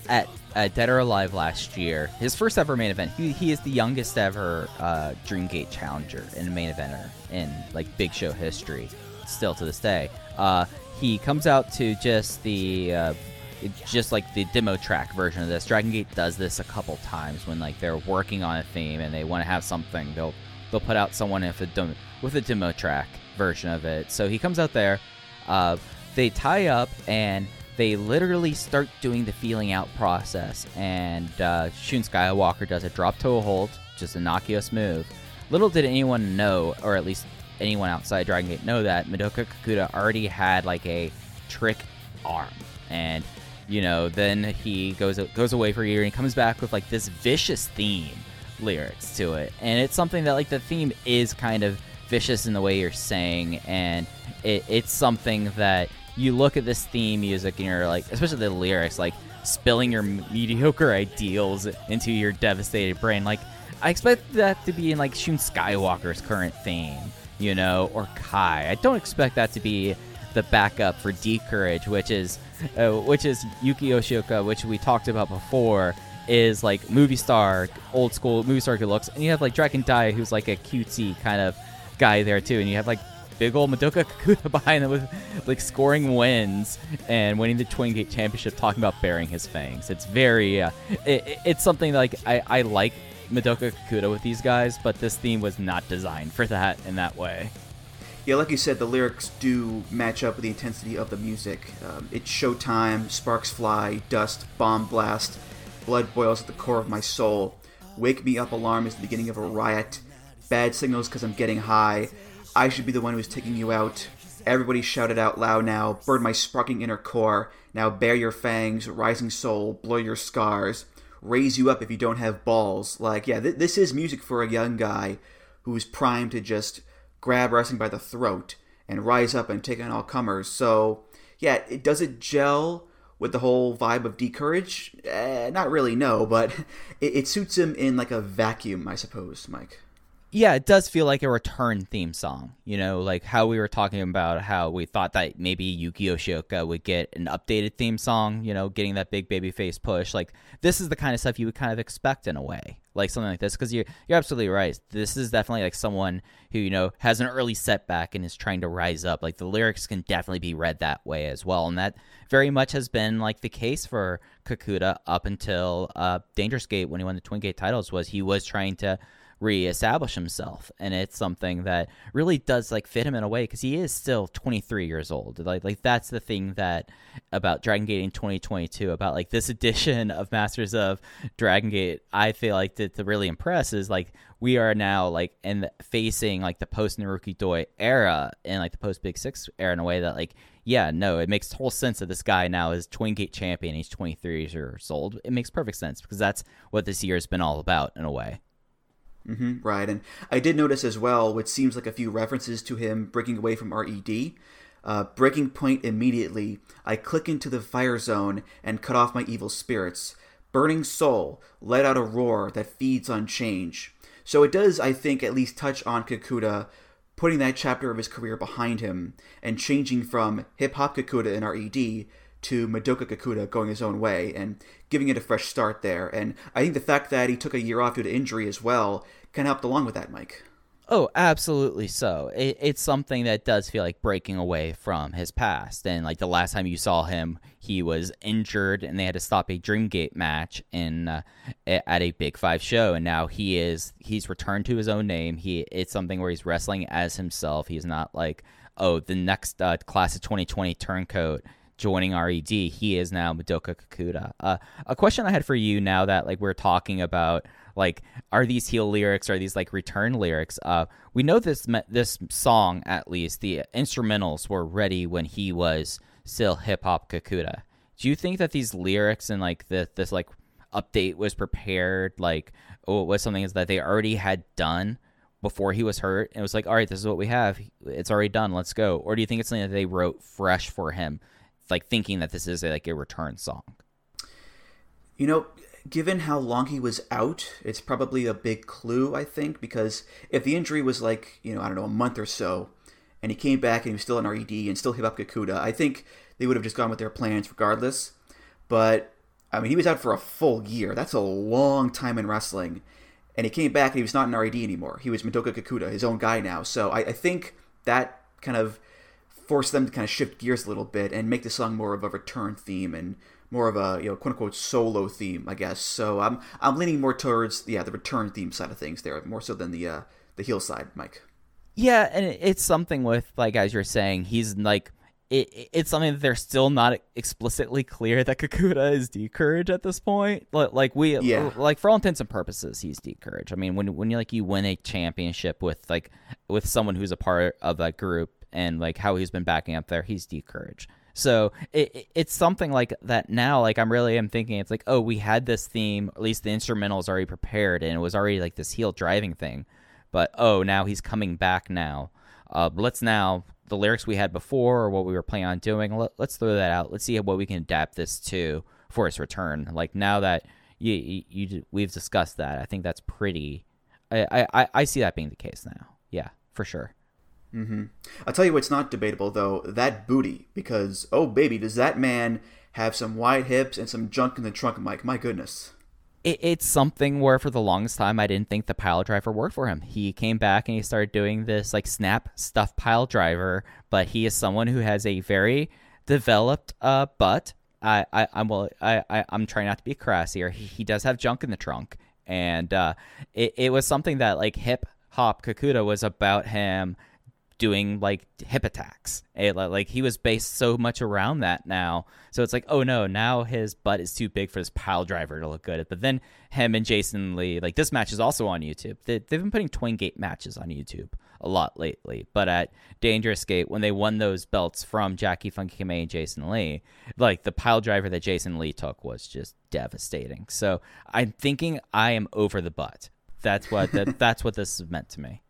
at at Dead or Alive last year, his first ever main event. He, he is the youngest ever uh, Dreamgate challenger in a main eventer in like big show history, still to this day. Uh, he comes out to just the uh, just like the demo track version of this. Dragon Gate does this a couple times when like they're working on a theme and they want to have something. They'll they'll put out someone with a demo, with a demo track version of it. So he comes out there. Uh, they tie up and they literally start doing the feeling out process. And uh, Shun Skywalker does a drop toe hold, just innocuous move. Little did anyone know, or at least anyone outside Dragon Gate know that Madoka Kikuta already had like a trick arm, and you know then he goes goes away for a year and he comes back with like this vicious theme lyrics to it, and it's something that like the theme is kind of vicious in the way you're saying, and it, it's something that you look at this theme music and you're like, especially the lyrics, like spilling your mediocre ideals into your devastated brain. Like, I expect that to be in like Shun Skywalker's current theme, you know, or Kai. I don't expect that to be the backup for D Courage, which is, uh, which is Yuki Yoshioka, which we talked about before. Is like movie star, old school movie star good looks, and you have like Dragon Dia, who's like a cutesy kind of guy there too, and you have like big old Madoka Kikuta behind them with like scoring wins and winning the Twin Gate Championship, talking about bearing his fangs. It's very, uh, it, it's something like I, I like Madoka Kikuta with these guys, but this theme was not designed for that in that way. Yeah, like you said, the lyrics do match up with the intensity of the music. Um, it's showtime, sparks fly, dust, bomb blast, blood boils at the core of my soul. Wake me up alarm is the beginning of a riot. Bad signals because I'm getting high. I should be the one who's taking you out. Everybody shouted out loud now. Burn my sparking inner core. Now bare your fangs, rising soul, blur your scars. Raise you up if you don't have balls. Like, yeah, th- this is music for a young guy who's primed to just grab wrestling by the throat and rise up and take on all comers. So, yeah, it does it gel with the whole vibe of D'courage? Eh, not really, no, but it, it suits him in like a vacuum, I suppose, Mike yeah, it does feel like a return theme song. You know, like how we were talking about how we thought that maybe Yuki Yoshioka would get an updated theme song, you know, getting that big baby face push. Like this is the kind of stuff you would kind of expect in a way. Like something like this because you're you're absolutely right. This is definitely like someone who you know has an early setback and is trying to rise up. Like the lyrics can definitely be read that way as well, and that very much has been like the case for Kikuta up until uh, Dangerous Gate when he won the Twin Gate titles. Was he was trying to reestablish himself and it's something that really does like fit him in a way because he is still 23 years old like like that's the thing that about dragon gate in 2022 about like this edition of masters of dragon gate i feel like to, to really impress is like we are now like in the, facing like the post naruki doi era and like the post big six era in a way that like yeah, no, it makes total sense that this guy now is Twin Gate champion. He's 23 years old. It makes perfect sense because that's what this year has been all about in a way. Mm-hmm, right, and I did notice as well, which seems like a few references to him breaking away from RED. Uh, breaking point immediately, I click into the fire zone and cut off my evil spirits. Burning soul let out a roar that feeds on change. So it does, I think, at least touch on Kikuta putting that chapter of his career behind him and changing from hip hop Kikuta in RED to Madoka Kikuta going his own way and giving it a fresh start there. And I think the fact that he took a year off due to injury as well kind of helped along with that, Mike. Oh, absolutely so. It, it's something that does feel like breaking away from his past. And like the last time you saw him, he was injured and they had to stop a Dreamgate match in uh, at a Big 5 show and now he is he's returned to his own name. He it's something where he's wrestling as himself. He's not like, "Oh, the next uh, class of 2020 turncoat joining RED, he is now Madoka Kikuta. Uh, a question I had for you now that like we're talking about like are these heel lyrics are these like return lyrics? Uh we know this this song at least the instrumentals were ready when he was still hip hop kikuta. Do you think that these lyrics and like the, this like update was prepared like oh, was something that they already had done before he was hurt? And it was like all right this is what we have. It's already done. Let's go. Or do you think it's something that they wrote fresh for him like thinking that this is a, like a return song. You know, given how long he was out, it's probably a big clue, I think, because if the injury was like, you know, I don't know, a month or so, and he came back and he was still in RED and still hit up Kikuta, I think they would have just gone with their plans regardless. But I mean, he was out for a full year. That's a long time in wrestling. And he came back and he was not in RED anymore. He was Madoka Kikuta, his own guy now. So I, I think that kind of forced them to kind of shift gears a little bit and make the song more of a return theme and more of a you know quote unquote solo theme, I guess. So I'm I'm leaning more towards yeah the return theme side of things there, more so than the uh, the heel side, Mike. Yeah, and it's something with like as you're saying, he's like it, it's something that they're still not explicitly clear that Kikuta is D'courage at this point. Like, like we, Yeah. like for all intents and purposes, he's D'courage. I mean, when when you like you win a championship with like with someone who's a part of that group and like how he's been backing up there, he's D'courage. So it, it- it's something like that now. Like I'm really am thinking it's like oh we had this theme, at least the instrumental is already prepared and it was already like this heel driving thing, but oh now he's coming back now. Uh, let's now the lyrics we had before or what we were planning on doing. Let, let's throw that out. Let's see what we can adapt this to for his return. Like now that you, you, you we've discussed that, I think that's pretty. I, I I see that being the case now. Yeah, for sure. I'll tell you what's not debatable though, that booty, because oh baby, does that man have some wide hips and some junk in the trunk, Mike? My goodness. it, it's something where for the longest time I didn't think the pile driver worked for him. He came back and he started doing this like snap stuff pile driver, but he is someone who has a very developed uh butt. I, I I'm well I, I I'm trying not to be crass here. He, he does have junk in the trunk, and uh, it it was something that like hip hop Kikuta was about him doing like hip attacks. Eh, it, like he was based so much around that now. So it's like, oh no, now his butt is too big for this pile driver to look good. At but then him and Jason Lee, like this match is also on YouTube. They, they've been putting Twin Gate matches on YouTube a lot lately. But at Dangerous Gate, when they won those belts from Jacky Funky Kamei and Jason Lee, like the pile driver that Jason Lee took was just devastating. So I'm thinking I am over the butt. That's what that, that's what this has meant to me.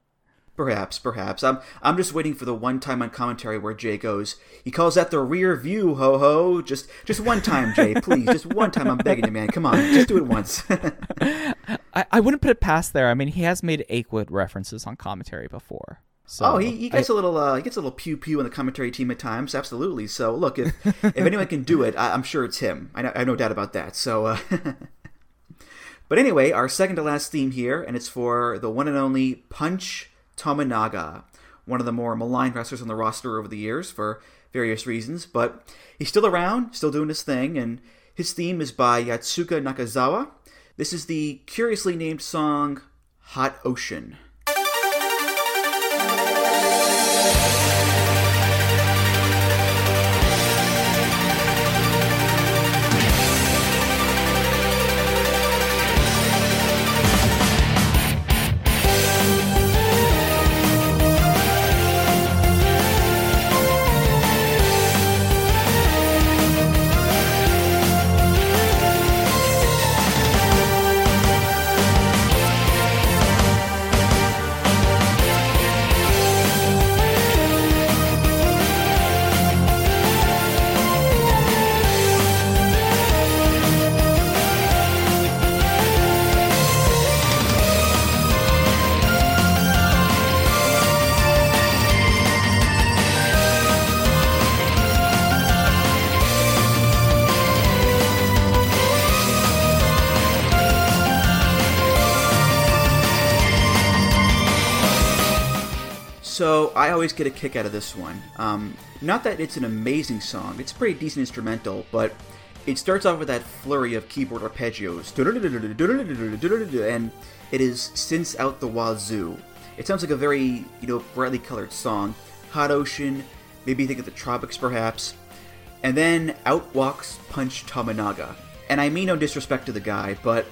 Perhaps, perhaps. I'm I'm just waiting for the one time on commentary where Jay goes. He calls that the rear view, ho ho. Just just one time, Jay, please. Just one time. I'm begging you, man. Come on, just do it once. I, I wouldn't put it past there. I mean, he has made Akewood references on commentary before. So oh, he, he gets a little uh, he gets a little pew pew on the commentary team at times. Absolutely. So look, if if anyone can do it, I, I'm sure it's him. I, know, I have no doubt about that. So. Uh, But anyway, our second to last theme here, and it's for the one and only Punch Tominaga, one of the more maligned wrestlers on the roster over the years for various reasons, but he's still around, still doing his thing, and his theme is by Yatsuka Nakazawa. This is the curiously named song Hot Ocean. Always get a kick out of this one. Um, not that it's an amazing song; it's pretty decent instrumental, but it starts off with that flurry of keyboard arpeggios, and it is since out the wazoo. It sounds like a very you know brightly colored song, hot ocean. Maybe think of the tropics, perhaps. And then out walks Punch Tominaga. And I mean no disrespect to the guy, but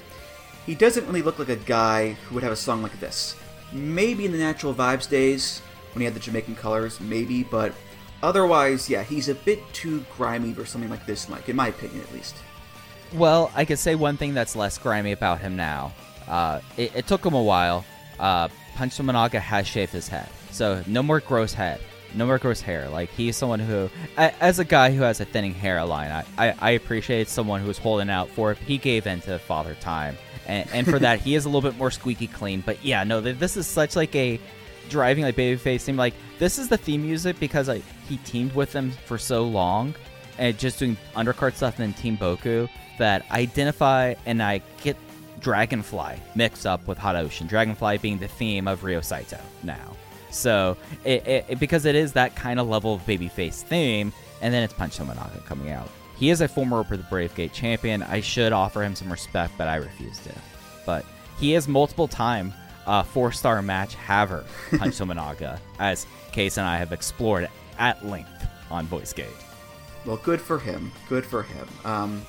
he doesn't really look like a guy who would have a song like this. Maybe in the Natural Vibes days, when he had the Jamaican colors, maybe, but otherwise, yeah, he's a bit too grimy for something like this, Mike, in my opinion at least. Well, I could say one thing that's less grimy about him now. Uh, it, it took him a while. Uh, Punch Tominaga has shaved his head, so no more gross head, no more gross hair. Like he's someone who, as a guy who has a thinning hairline, I, I, I appreciate someone who's holding out for it. He gave in to Father Time, and, and for that he is a little bit more squeaky clean. But yeah, no, this is such like a driving like babyface theme. Like this is the theme music because like he teamed with them for so long and just doing undercard stuff and then Team Boku that I identify and I get Dragonfly mixed up with Hot Ocean. Dragonfly being the theme of Ryo Saito now. So it it because it is that kind of level of baby face theme and then it's Punch Tominaga coming out. He is a former the Brave Gate champion. I should offer him some respect, but I refuse to. But he is multiple Boku. Well, good for him. Good for him. Um,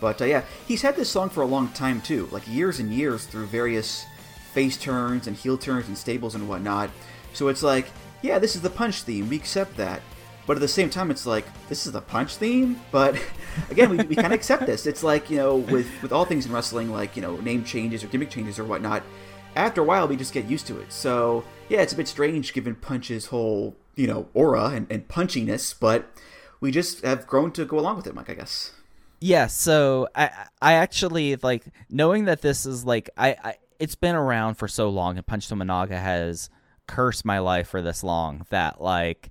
but uh, yeah, he's had this song for a long time too, like years and years through various face turns and heel turns and stables and whatnot. So it's like, yeah, this is the punch theme. We accept that. But at the same time, it's like this is the punch theme. But again, we, we kind of accept this. It's like you know, with with all things in wrestling, like you know, name changes or gimmick changes or whatnot. After a while, we just get used to it. So yeah, it's a bit strange given Punch's whole you know aura and, and punchiness, but we just have grown to go along with it, Mike. I guess. Yeah, so I I actually like knowing that this is like I, I it's been around for so long and Punch Tominaga has cursed my life for this long that like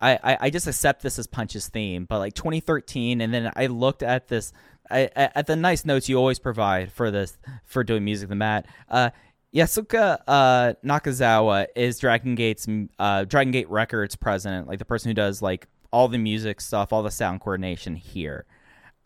I, I, I just accept this as Punch's theme. But like 2013, and then I looked at this I, at the nice notes you always provide for this for doing music the mat. Uh, Yasuka uh, Nakazawa is Dragon Gate's uh, Dragon Gate Records president, like the person who does like all the music stuff, all the sound coordination here.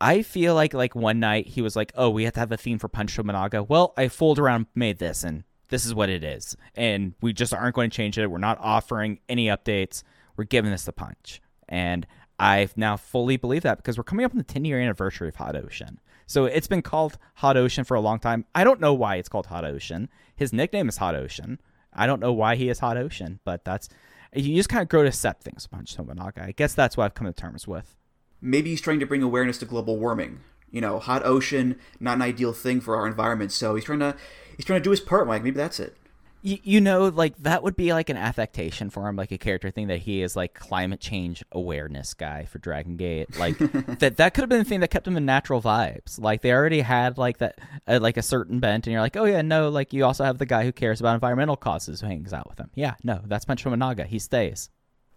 I feel like like one night he was like, "Oh, we have to have a theme for Punch Tominaga." Well, I fooled around, made this, and this is what it is, and we just aren't going to change it. We're not offering any updates. We're giving this the punch, and I've now fully believe that because we're coming up on the 10 year anniversary of Hot Ocean. So it's been called Hot Ocean for a long time. I don't know why it's called Hot Ocean. His nickname is Hot Ocean. I don't know why he is Hot Ocean, but that's you just kind of grow to accept things, Punch Tominaga. I guess that's what I've come to terms with maybe he's trying to bring awareness to global warming. You know, hot ocean, not an ideal thing for our environment. So he's trying to he's trying to do his part, Mike. Maybe that's it. You, you know, like that would be like an affectation for him, like a character thing that he is like climate change awareness guy for Dragon Gate. Like that that could have been the thing that kept him in natural vibes. Like they already had like that uh, like a certain bent, and you're like, oh yeah, no, like you also have the guy who cares about environmental causes who hangs out with him. Yeah, no, that's Punch Tominaga. He stays.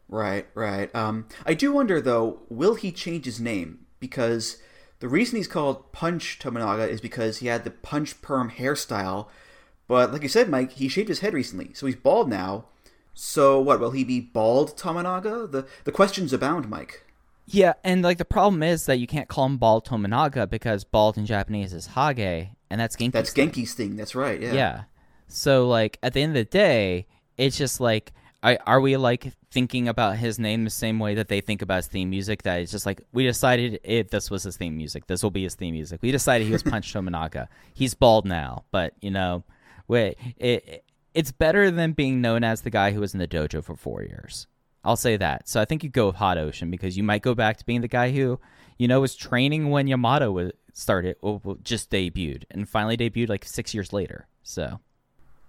Right, right. Um, I do wonder though, will he change his name? Because the reason he's called Punch Tominaga is because he had the punch perm hairstyle. But like you said, Mike, he shaved his head recently, so he's bald now. So what? Will he be bald Tominaga? The the questions abound, Mike. Yeah, and like the problem is that you can't call him bald Tominaga because bald in Japanese is Hage, and that's Genki's. That's thing. Genki's thing. That's right. Yeah. Yeah. So like at the end of the day, it's just like I, are we like thinking about his name the same way that they think about his theme music? That it's just like we decided it this was his theme music. This will be his theme music. We decided he was Punch Tominaga. He's bald now, but you know, wait, it, it's better than being known as the guy who was in the dojo for four years. I'll say that. So I think you go with Hot Ocean because you might go back to being the guy who, you know, was training when Yamato was started, just debuted, and finally debuted like six years later. So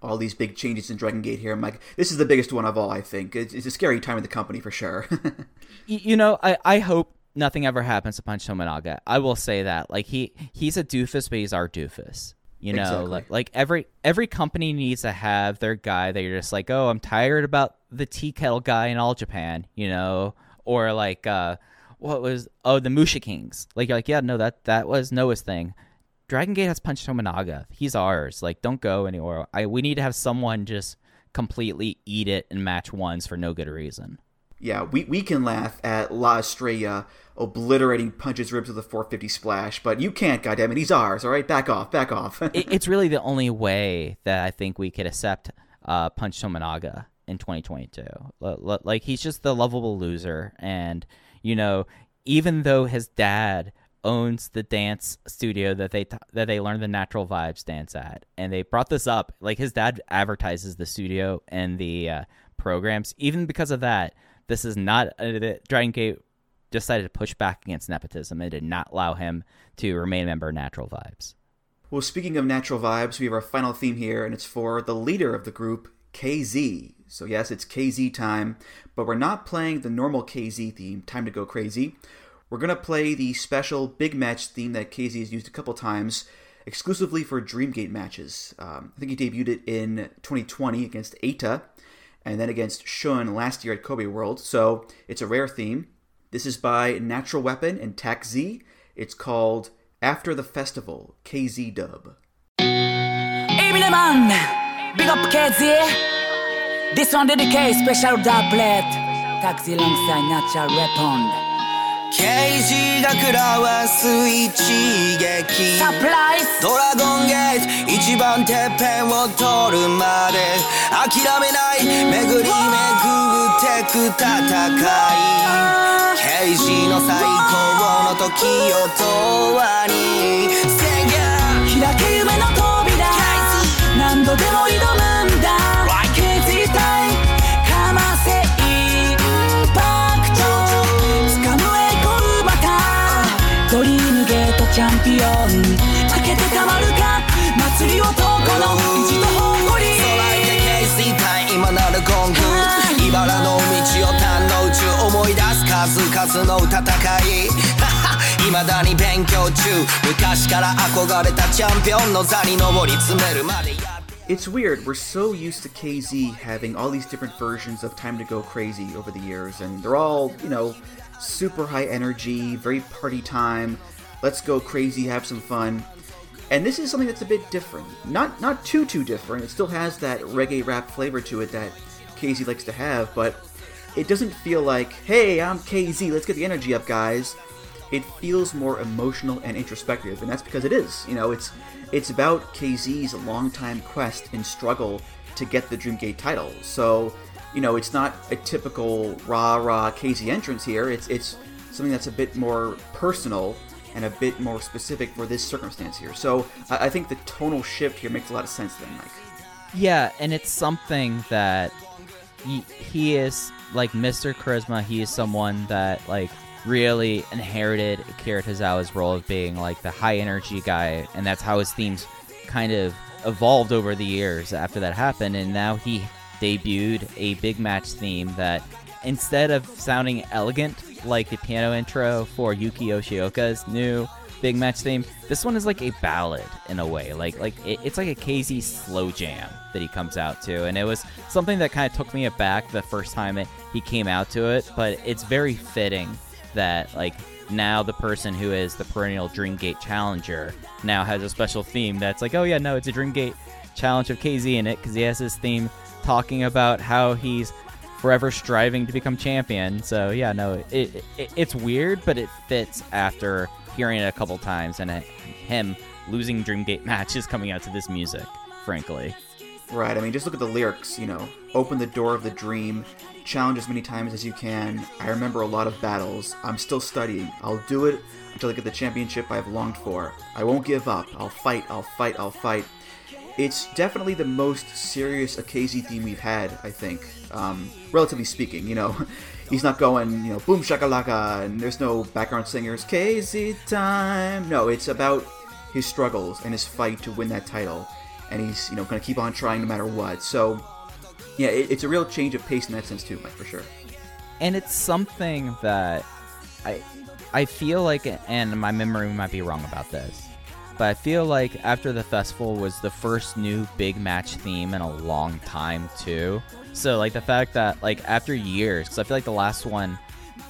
all these big changes in Dragon Gate here. I'm like, this is the biggest one of all. I think it's, it's a scary time in the company for sure. you know, I I hope nothing ever happens to Punch Tominaga. I will say that. Like he he's a doofus, but he's our doofus. You know, exactly. like like every every company needs to have their guy that you're just like, oh, I'm tired about the tea kettle guy in all Japan. You know, or like uh, what was oh the Musha Kings. Like you're like, yeah, no, that that was Noah's thing Dragon Gate has Punch Tominaga. He's ours. Like, don't go anywhere. I we need to have someone just completely eat it in match ones for no good reason. Yeah, we, we can laugh at La Estrella obliterating Punch's ribs with a 450 splash, but you can't, goddammit. He's ours, all right? Back off, back off. it, it's really the only way that I think we could accept uh, Punch Tominaga in 2022. Like, he's just the lovable loser. And, you know, even though his dad owns the dance studio that they t- that they learn the natural vibes dance at, and they brought this up. Like his dad advertises the studio and the uh, programs. Even because of that, this is not uh, Dragon Gate decided to push back against nepotism. and did not allow him to remain a member of Natural Vibes. Well, speaking of natural vibes, we have our final theme here, and it's for the leader of the group, Kzy. So, yes, it's Kzy time, but we're not playing the normal Kzy theme, Time to Go Crazy. We're going to play the special big match theme that Kzy has used a couple times exclusively for Dreamgate matches. Um, I think he debuted it in 2020 against Eita and then against Shun last year at Kobe World. So it's a rare theme. This is by Natural Weapon and Tak Z. It's called After the Festival, Kzy Dub. Eminem, big up Kzy. This one dedicated special doublet. Taxi alongside natural weapon. 刑事が食らわす一撃。Surprise. ドラゴンゲート。一番てっぺんを取るまで。諦めない。巡り巡ってく戦い。刑事の最高の時を永遠に。宣言開け未だに勉強中昔から憧れたチャンピオンの座に上り詰めるまで It's weird, we're so used to Kzy having all these different versions of Time to Go Crazy over the years, and they're all, you know, super high energy, very party time, let's go crazy, have some fun. And this is something that's a bit different. Not not too too different. It still has that reggae rap flavor to it that Kzy likes to have, but it doesn't feel like, hey, I'm Kzy, let's get the energy up, guys it feels more emotional and introspective, and that's because it is. You know, it's it's about Kzy's longtime quest and struggle to get the Dreamgate title. So, you know, it's not a typical rah rah Kzy entrance here. It's it's something that's a bit more personal and a bit more specific for this circumstance here. So, I, I think the tonal shift here makes a lot of sense. Then, Mike. Yeah, and it's something that he, he is like Mr. Charisma. He is someone that like really inherited Akira Tozawa's role of being like the high energy guy, and that's how his themes kind of evolved over the years after that happened. And now he debuted a big match theme that instead of sounding elegant like the piano intro for Yuki Yoshioka's new big match theme, this one is like a ballad in a way. Like like it, it's like a Kzy slow jam that he comes out to, and it was something that kind of took me aback the first time it, he came out to it. But it's very fitting that like now the person who is the perennial Dreamgate challenger now has a special theme that's like, oh yeah, no, it's a Dreamgate challenge of Kzy in it because he has his theme talking about how he's forever striving to become champion. So yeah, no, it, it it's weird, but it fits after hearing it a couple times and uh, him losing Dreamgate matches coming out to this music. Frankly, Right. I mean, just look at the lyrics. You know, open the door of the dream, challenge as many times as you can. I remember a lot of battles. I'm still studying. I'll do it until I get the championship I've longed for. I won't give up. I'll fight. I'll fight. I'll fight. It's definitely the most serious a Kzy theme we've had, I think, um, relatively speaking. You know, he's not going, you know, boom shakalaka, and there's no background singers. Kzy time. No, it's about his struggles and his fight to win that title and he's you know going to keep on trying no matter what. So yeah, it, it's a real change of pace in that sense too, Mike, for sure. and it's something that I I feel like, and my memory might be wrong about this, but I feel like after the festival was the first new big match theme in a long time too. So like the fact that like after years, because I feel like the last one,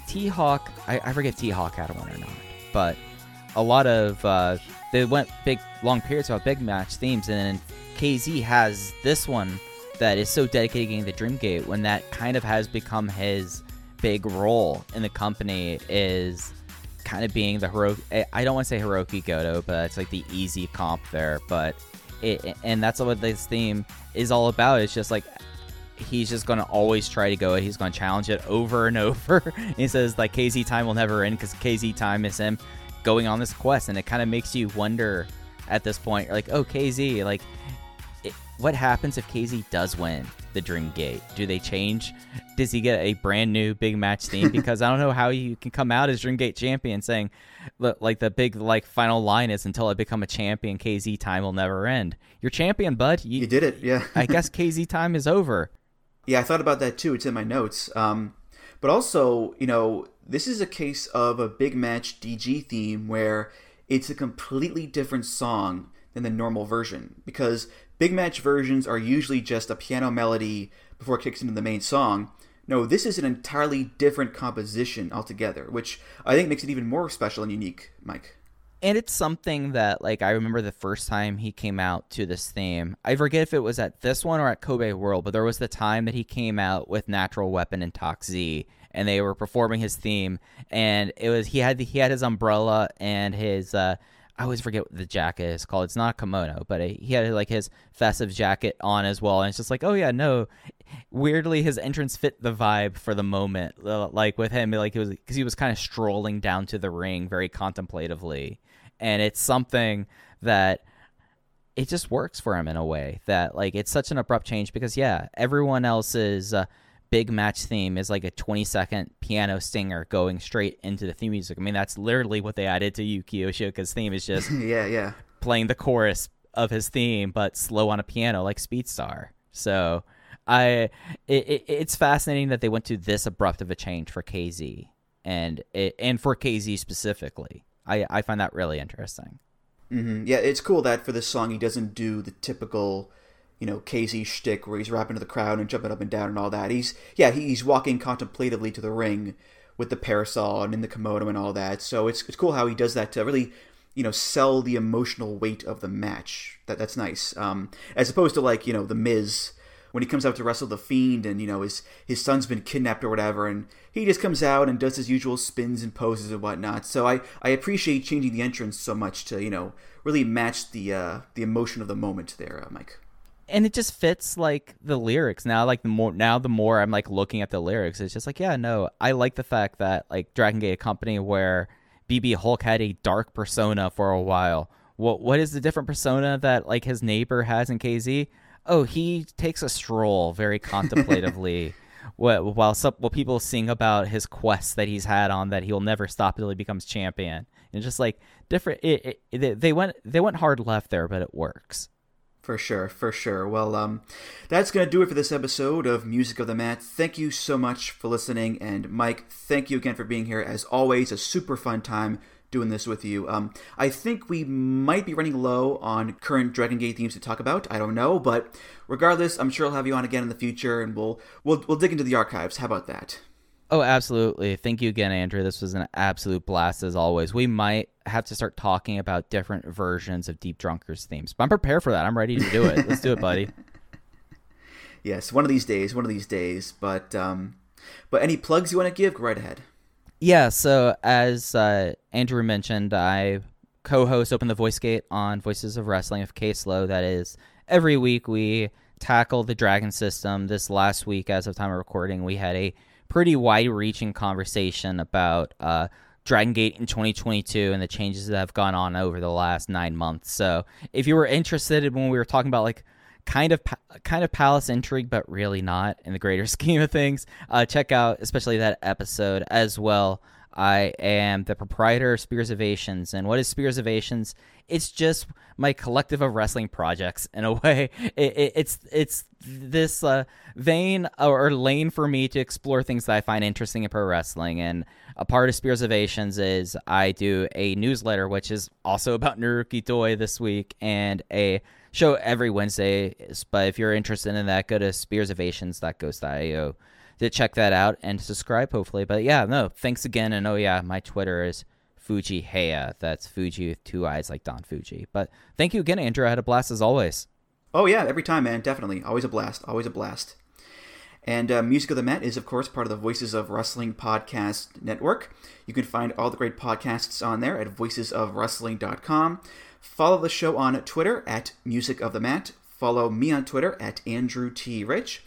T Hawk, I, I forget T Hawk had one or not, but a lot of uh, they went big long periods without big match themes, and then Kzy has this one that is so dedicated to getting the Dreamgate when that kind of has become his big role in the company is kind of being the hero. I don't want to say Hiroki Goto, but it's like the easy comp there. But it and that's what this theme is all about. It's just like he's just gonna always try to go it. He's gonna challenge it over and over. he says like Kzy time will never end because Kzy time is him going on this quest, and it kind of makes you wonder at this point, like, oh Kzy, like, it, what happens if Kzy does win the Dream Gate? Do they change? Does he get a brand new big match theme? Because I don't know how you can come out as Dream Gate champion saying, like the big like final line is until I become a champion, Kzy time will never end. You're champion, bud. You did it, yeah. I guess Kzy time is over. Yeah, I thought about that too. It's in my notes. Um, but also, you know, this is a case of a big match DG theme where it's a completely different song than the normal version because big match versions are usually just a piano melody before it kicks into the main song. No, this is an entirely different composition altogether, which I think makes it even more special and unique, Mike. and it's something that like I remember the first time he came out to this theme. I forget if it was at this one or at Kobe World, but there was the time that he came out with Natural Weapon and Tox Z, and they were performing his theme, and it was he had he had his umbrella and his uh, I always forget what the jacket is called. It's not a kimono, but he had like his festive jacket on as well. And it's just like, oh yeah, no. Weirdly, his entrance fit the vibe for the moment. Like with him, like it was because he was kind of strolling down to the ring very contemplatively, and it's something that it just works for him in a way that like it's such an abrupt change because yeah, everyone else's uh, big match theme is like a 20 second piano stinger going straight into the theme music. I mean, that's literally what they added to Yuki Yoshioka's theme is just yeah, yeah, playing the chorus of his theme, but slow on a piano like Speedstar. So I, it, it, it's fascinating that they went to this abrupt of a change for Kzy and it, and for Kzy specifically. I, I find that really interesting. Mm-hmm. Yeah, it's cool that for this song he doesn't do the typical you know, Kzy shtick where he's rapping to the crowd and jumping up and down and all that. He's yeah, he's walking contemplatively to the ring with the parasol and in the kimono and all that. So it's it's cool how he does that to really, you know, sell the emotional weight of the match. That that's nice. Um, as opposed to like you know the Miz when he comes out to wrestle the Fiend and you know his his son's been kidnapped or whatever, and he just comes out and does his usual spins and poses and whatnot. So I I appreciate changing the entrance so much to you know really match the uh, the emotion of the moment there, uh, Mike and it just fits like the lyrics. Now like the more now the more i'm like looking at the lyrics it's just like yeah no i like the fact that like dragon gate a company where bb hulk had a dark persona for a while. What what is the different persona that like his neighbor has in Kzy oh he takes a stroll very contemplatively while while people sing about his quest that he's had on that he'll never stop until he becomes champion. And just like different it, it, they went they went hard left there but it works for sure, for sure. Well, um, that's going to do it for this episode of Music of the Mat. Thank you so much for listening. And Mike, thank you again for being here. As always, a super fun time doing this with you. Um, I think we might be running low on current Dragon Gate themes to talk about. I don't know, but regardless, I'm sure I'll have you on again in the future, and we'll we'll we'll dig into the archives. How about that? Oh, absolutely. Thank you again, Andrew. This was an absolute blast as always. We might have to start talking about different versions of Deep Drunkers themes, but I'm prepared for that. I'm ready to do it. Let's do it, buddy. Yes, one of these days, one of these days. But um, but any plugs you want to give? Go right ahead. Yeah. So as uh, Andrew mentioned, I co-host Open the Voice Gate on Voices of Wrestling of Case Low. That is every week we tackle the Dragon system. This last week, as of time of recording, we had a pretty wide-reaching conversation about uh, Dragon Gate in 2022 and the changes that have gone on over the last nine months. So if you were interested when we were talking about like kind of kind of palace intrigue, but really not in the greater scheme of things, uh, check out especially that episode as well. I am the proprietor of Spearsovations, and what is Spearsovations? It's just my collective of wrestling projects in a way. It, it, it's it's this uh, vein or lane for me to explore things that I find interesting in pro wrestling. And a part of Spearsovations is I do a newsletter, which is also about Naruki Doi this week, and a show every Wednesday. But if you're interested in that, go to spearsovations.ghost.io to check that out and subscribe, hopefully. But yeah, no, thanks again. And oh, yeah, my Twitter is Fujii Heya. That's Fujii with two eyes like Don Fujii. But thank you again, Andrew. I had a blast as always. Oh, yeah, every time, man. Definitely. Always a blast. Always a blast. And uh, Music of the Mat is, of course, part of the Voices of Wrestling podcast network. You can find all the great podcasts on there at voicesofwrestling.com. Follow the show on Twitter at Music of the Mat. Follow me on Twitter at Andrew T. Rich.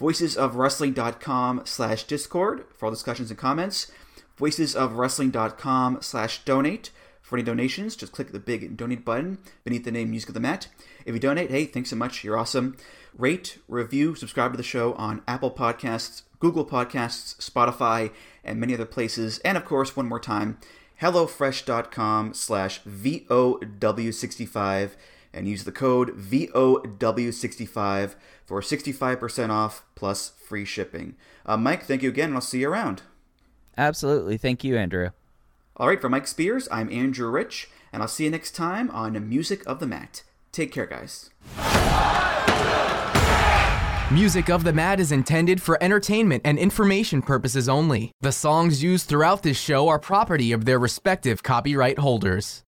Voicesofwrestling.com slash Discord for all discussions and comments. Voicesofwrestling.com slash donate. For any donations, just click the big donate button beneath the name Music of the Mat. If you donate, hey, thanks so much. You're awesome. Rate, review, subscribe to the show on Apple Podcasts, Google Podcasts, Spotify, and many other places. And of course, one more time, HelloFresh.com slash VOW65 and use the code VOW65 for 65% off plus free shipping. Uh, Mike, thank you again, and I'll see you around. Absolutely. Thank you, Andrew. All right, for Mike Spears, I'm Andrew Rich, and I'll see you next time on Music of the Mat. Take care, guys. Music of the Mat is intended for entertainment and information purposes only. The songs used throughout this show are property of their respective copyright holders.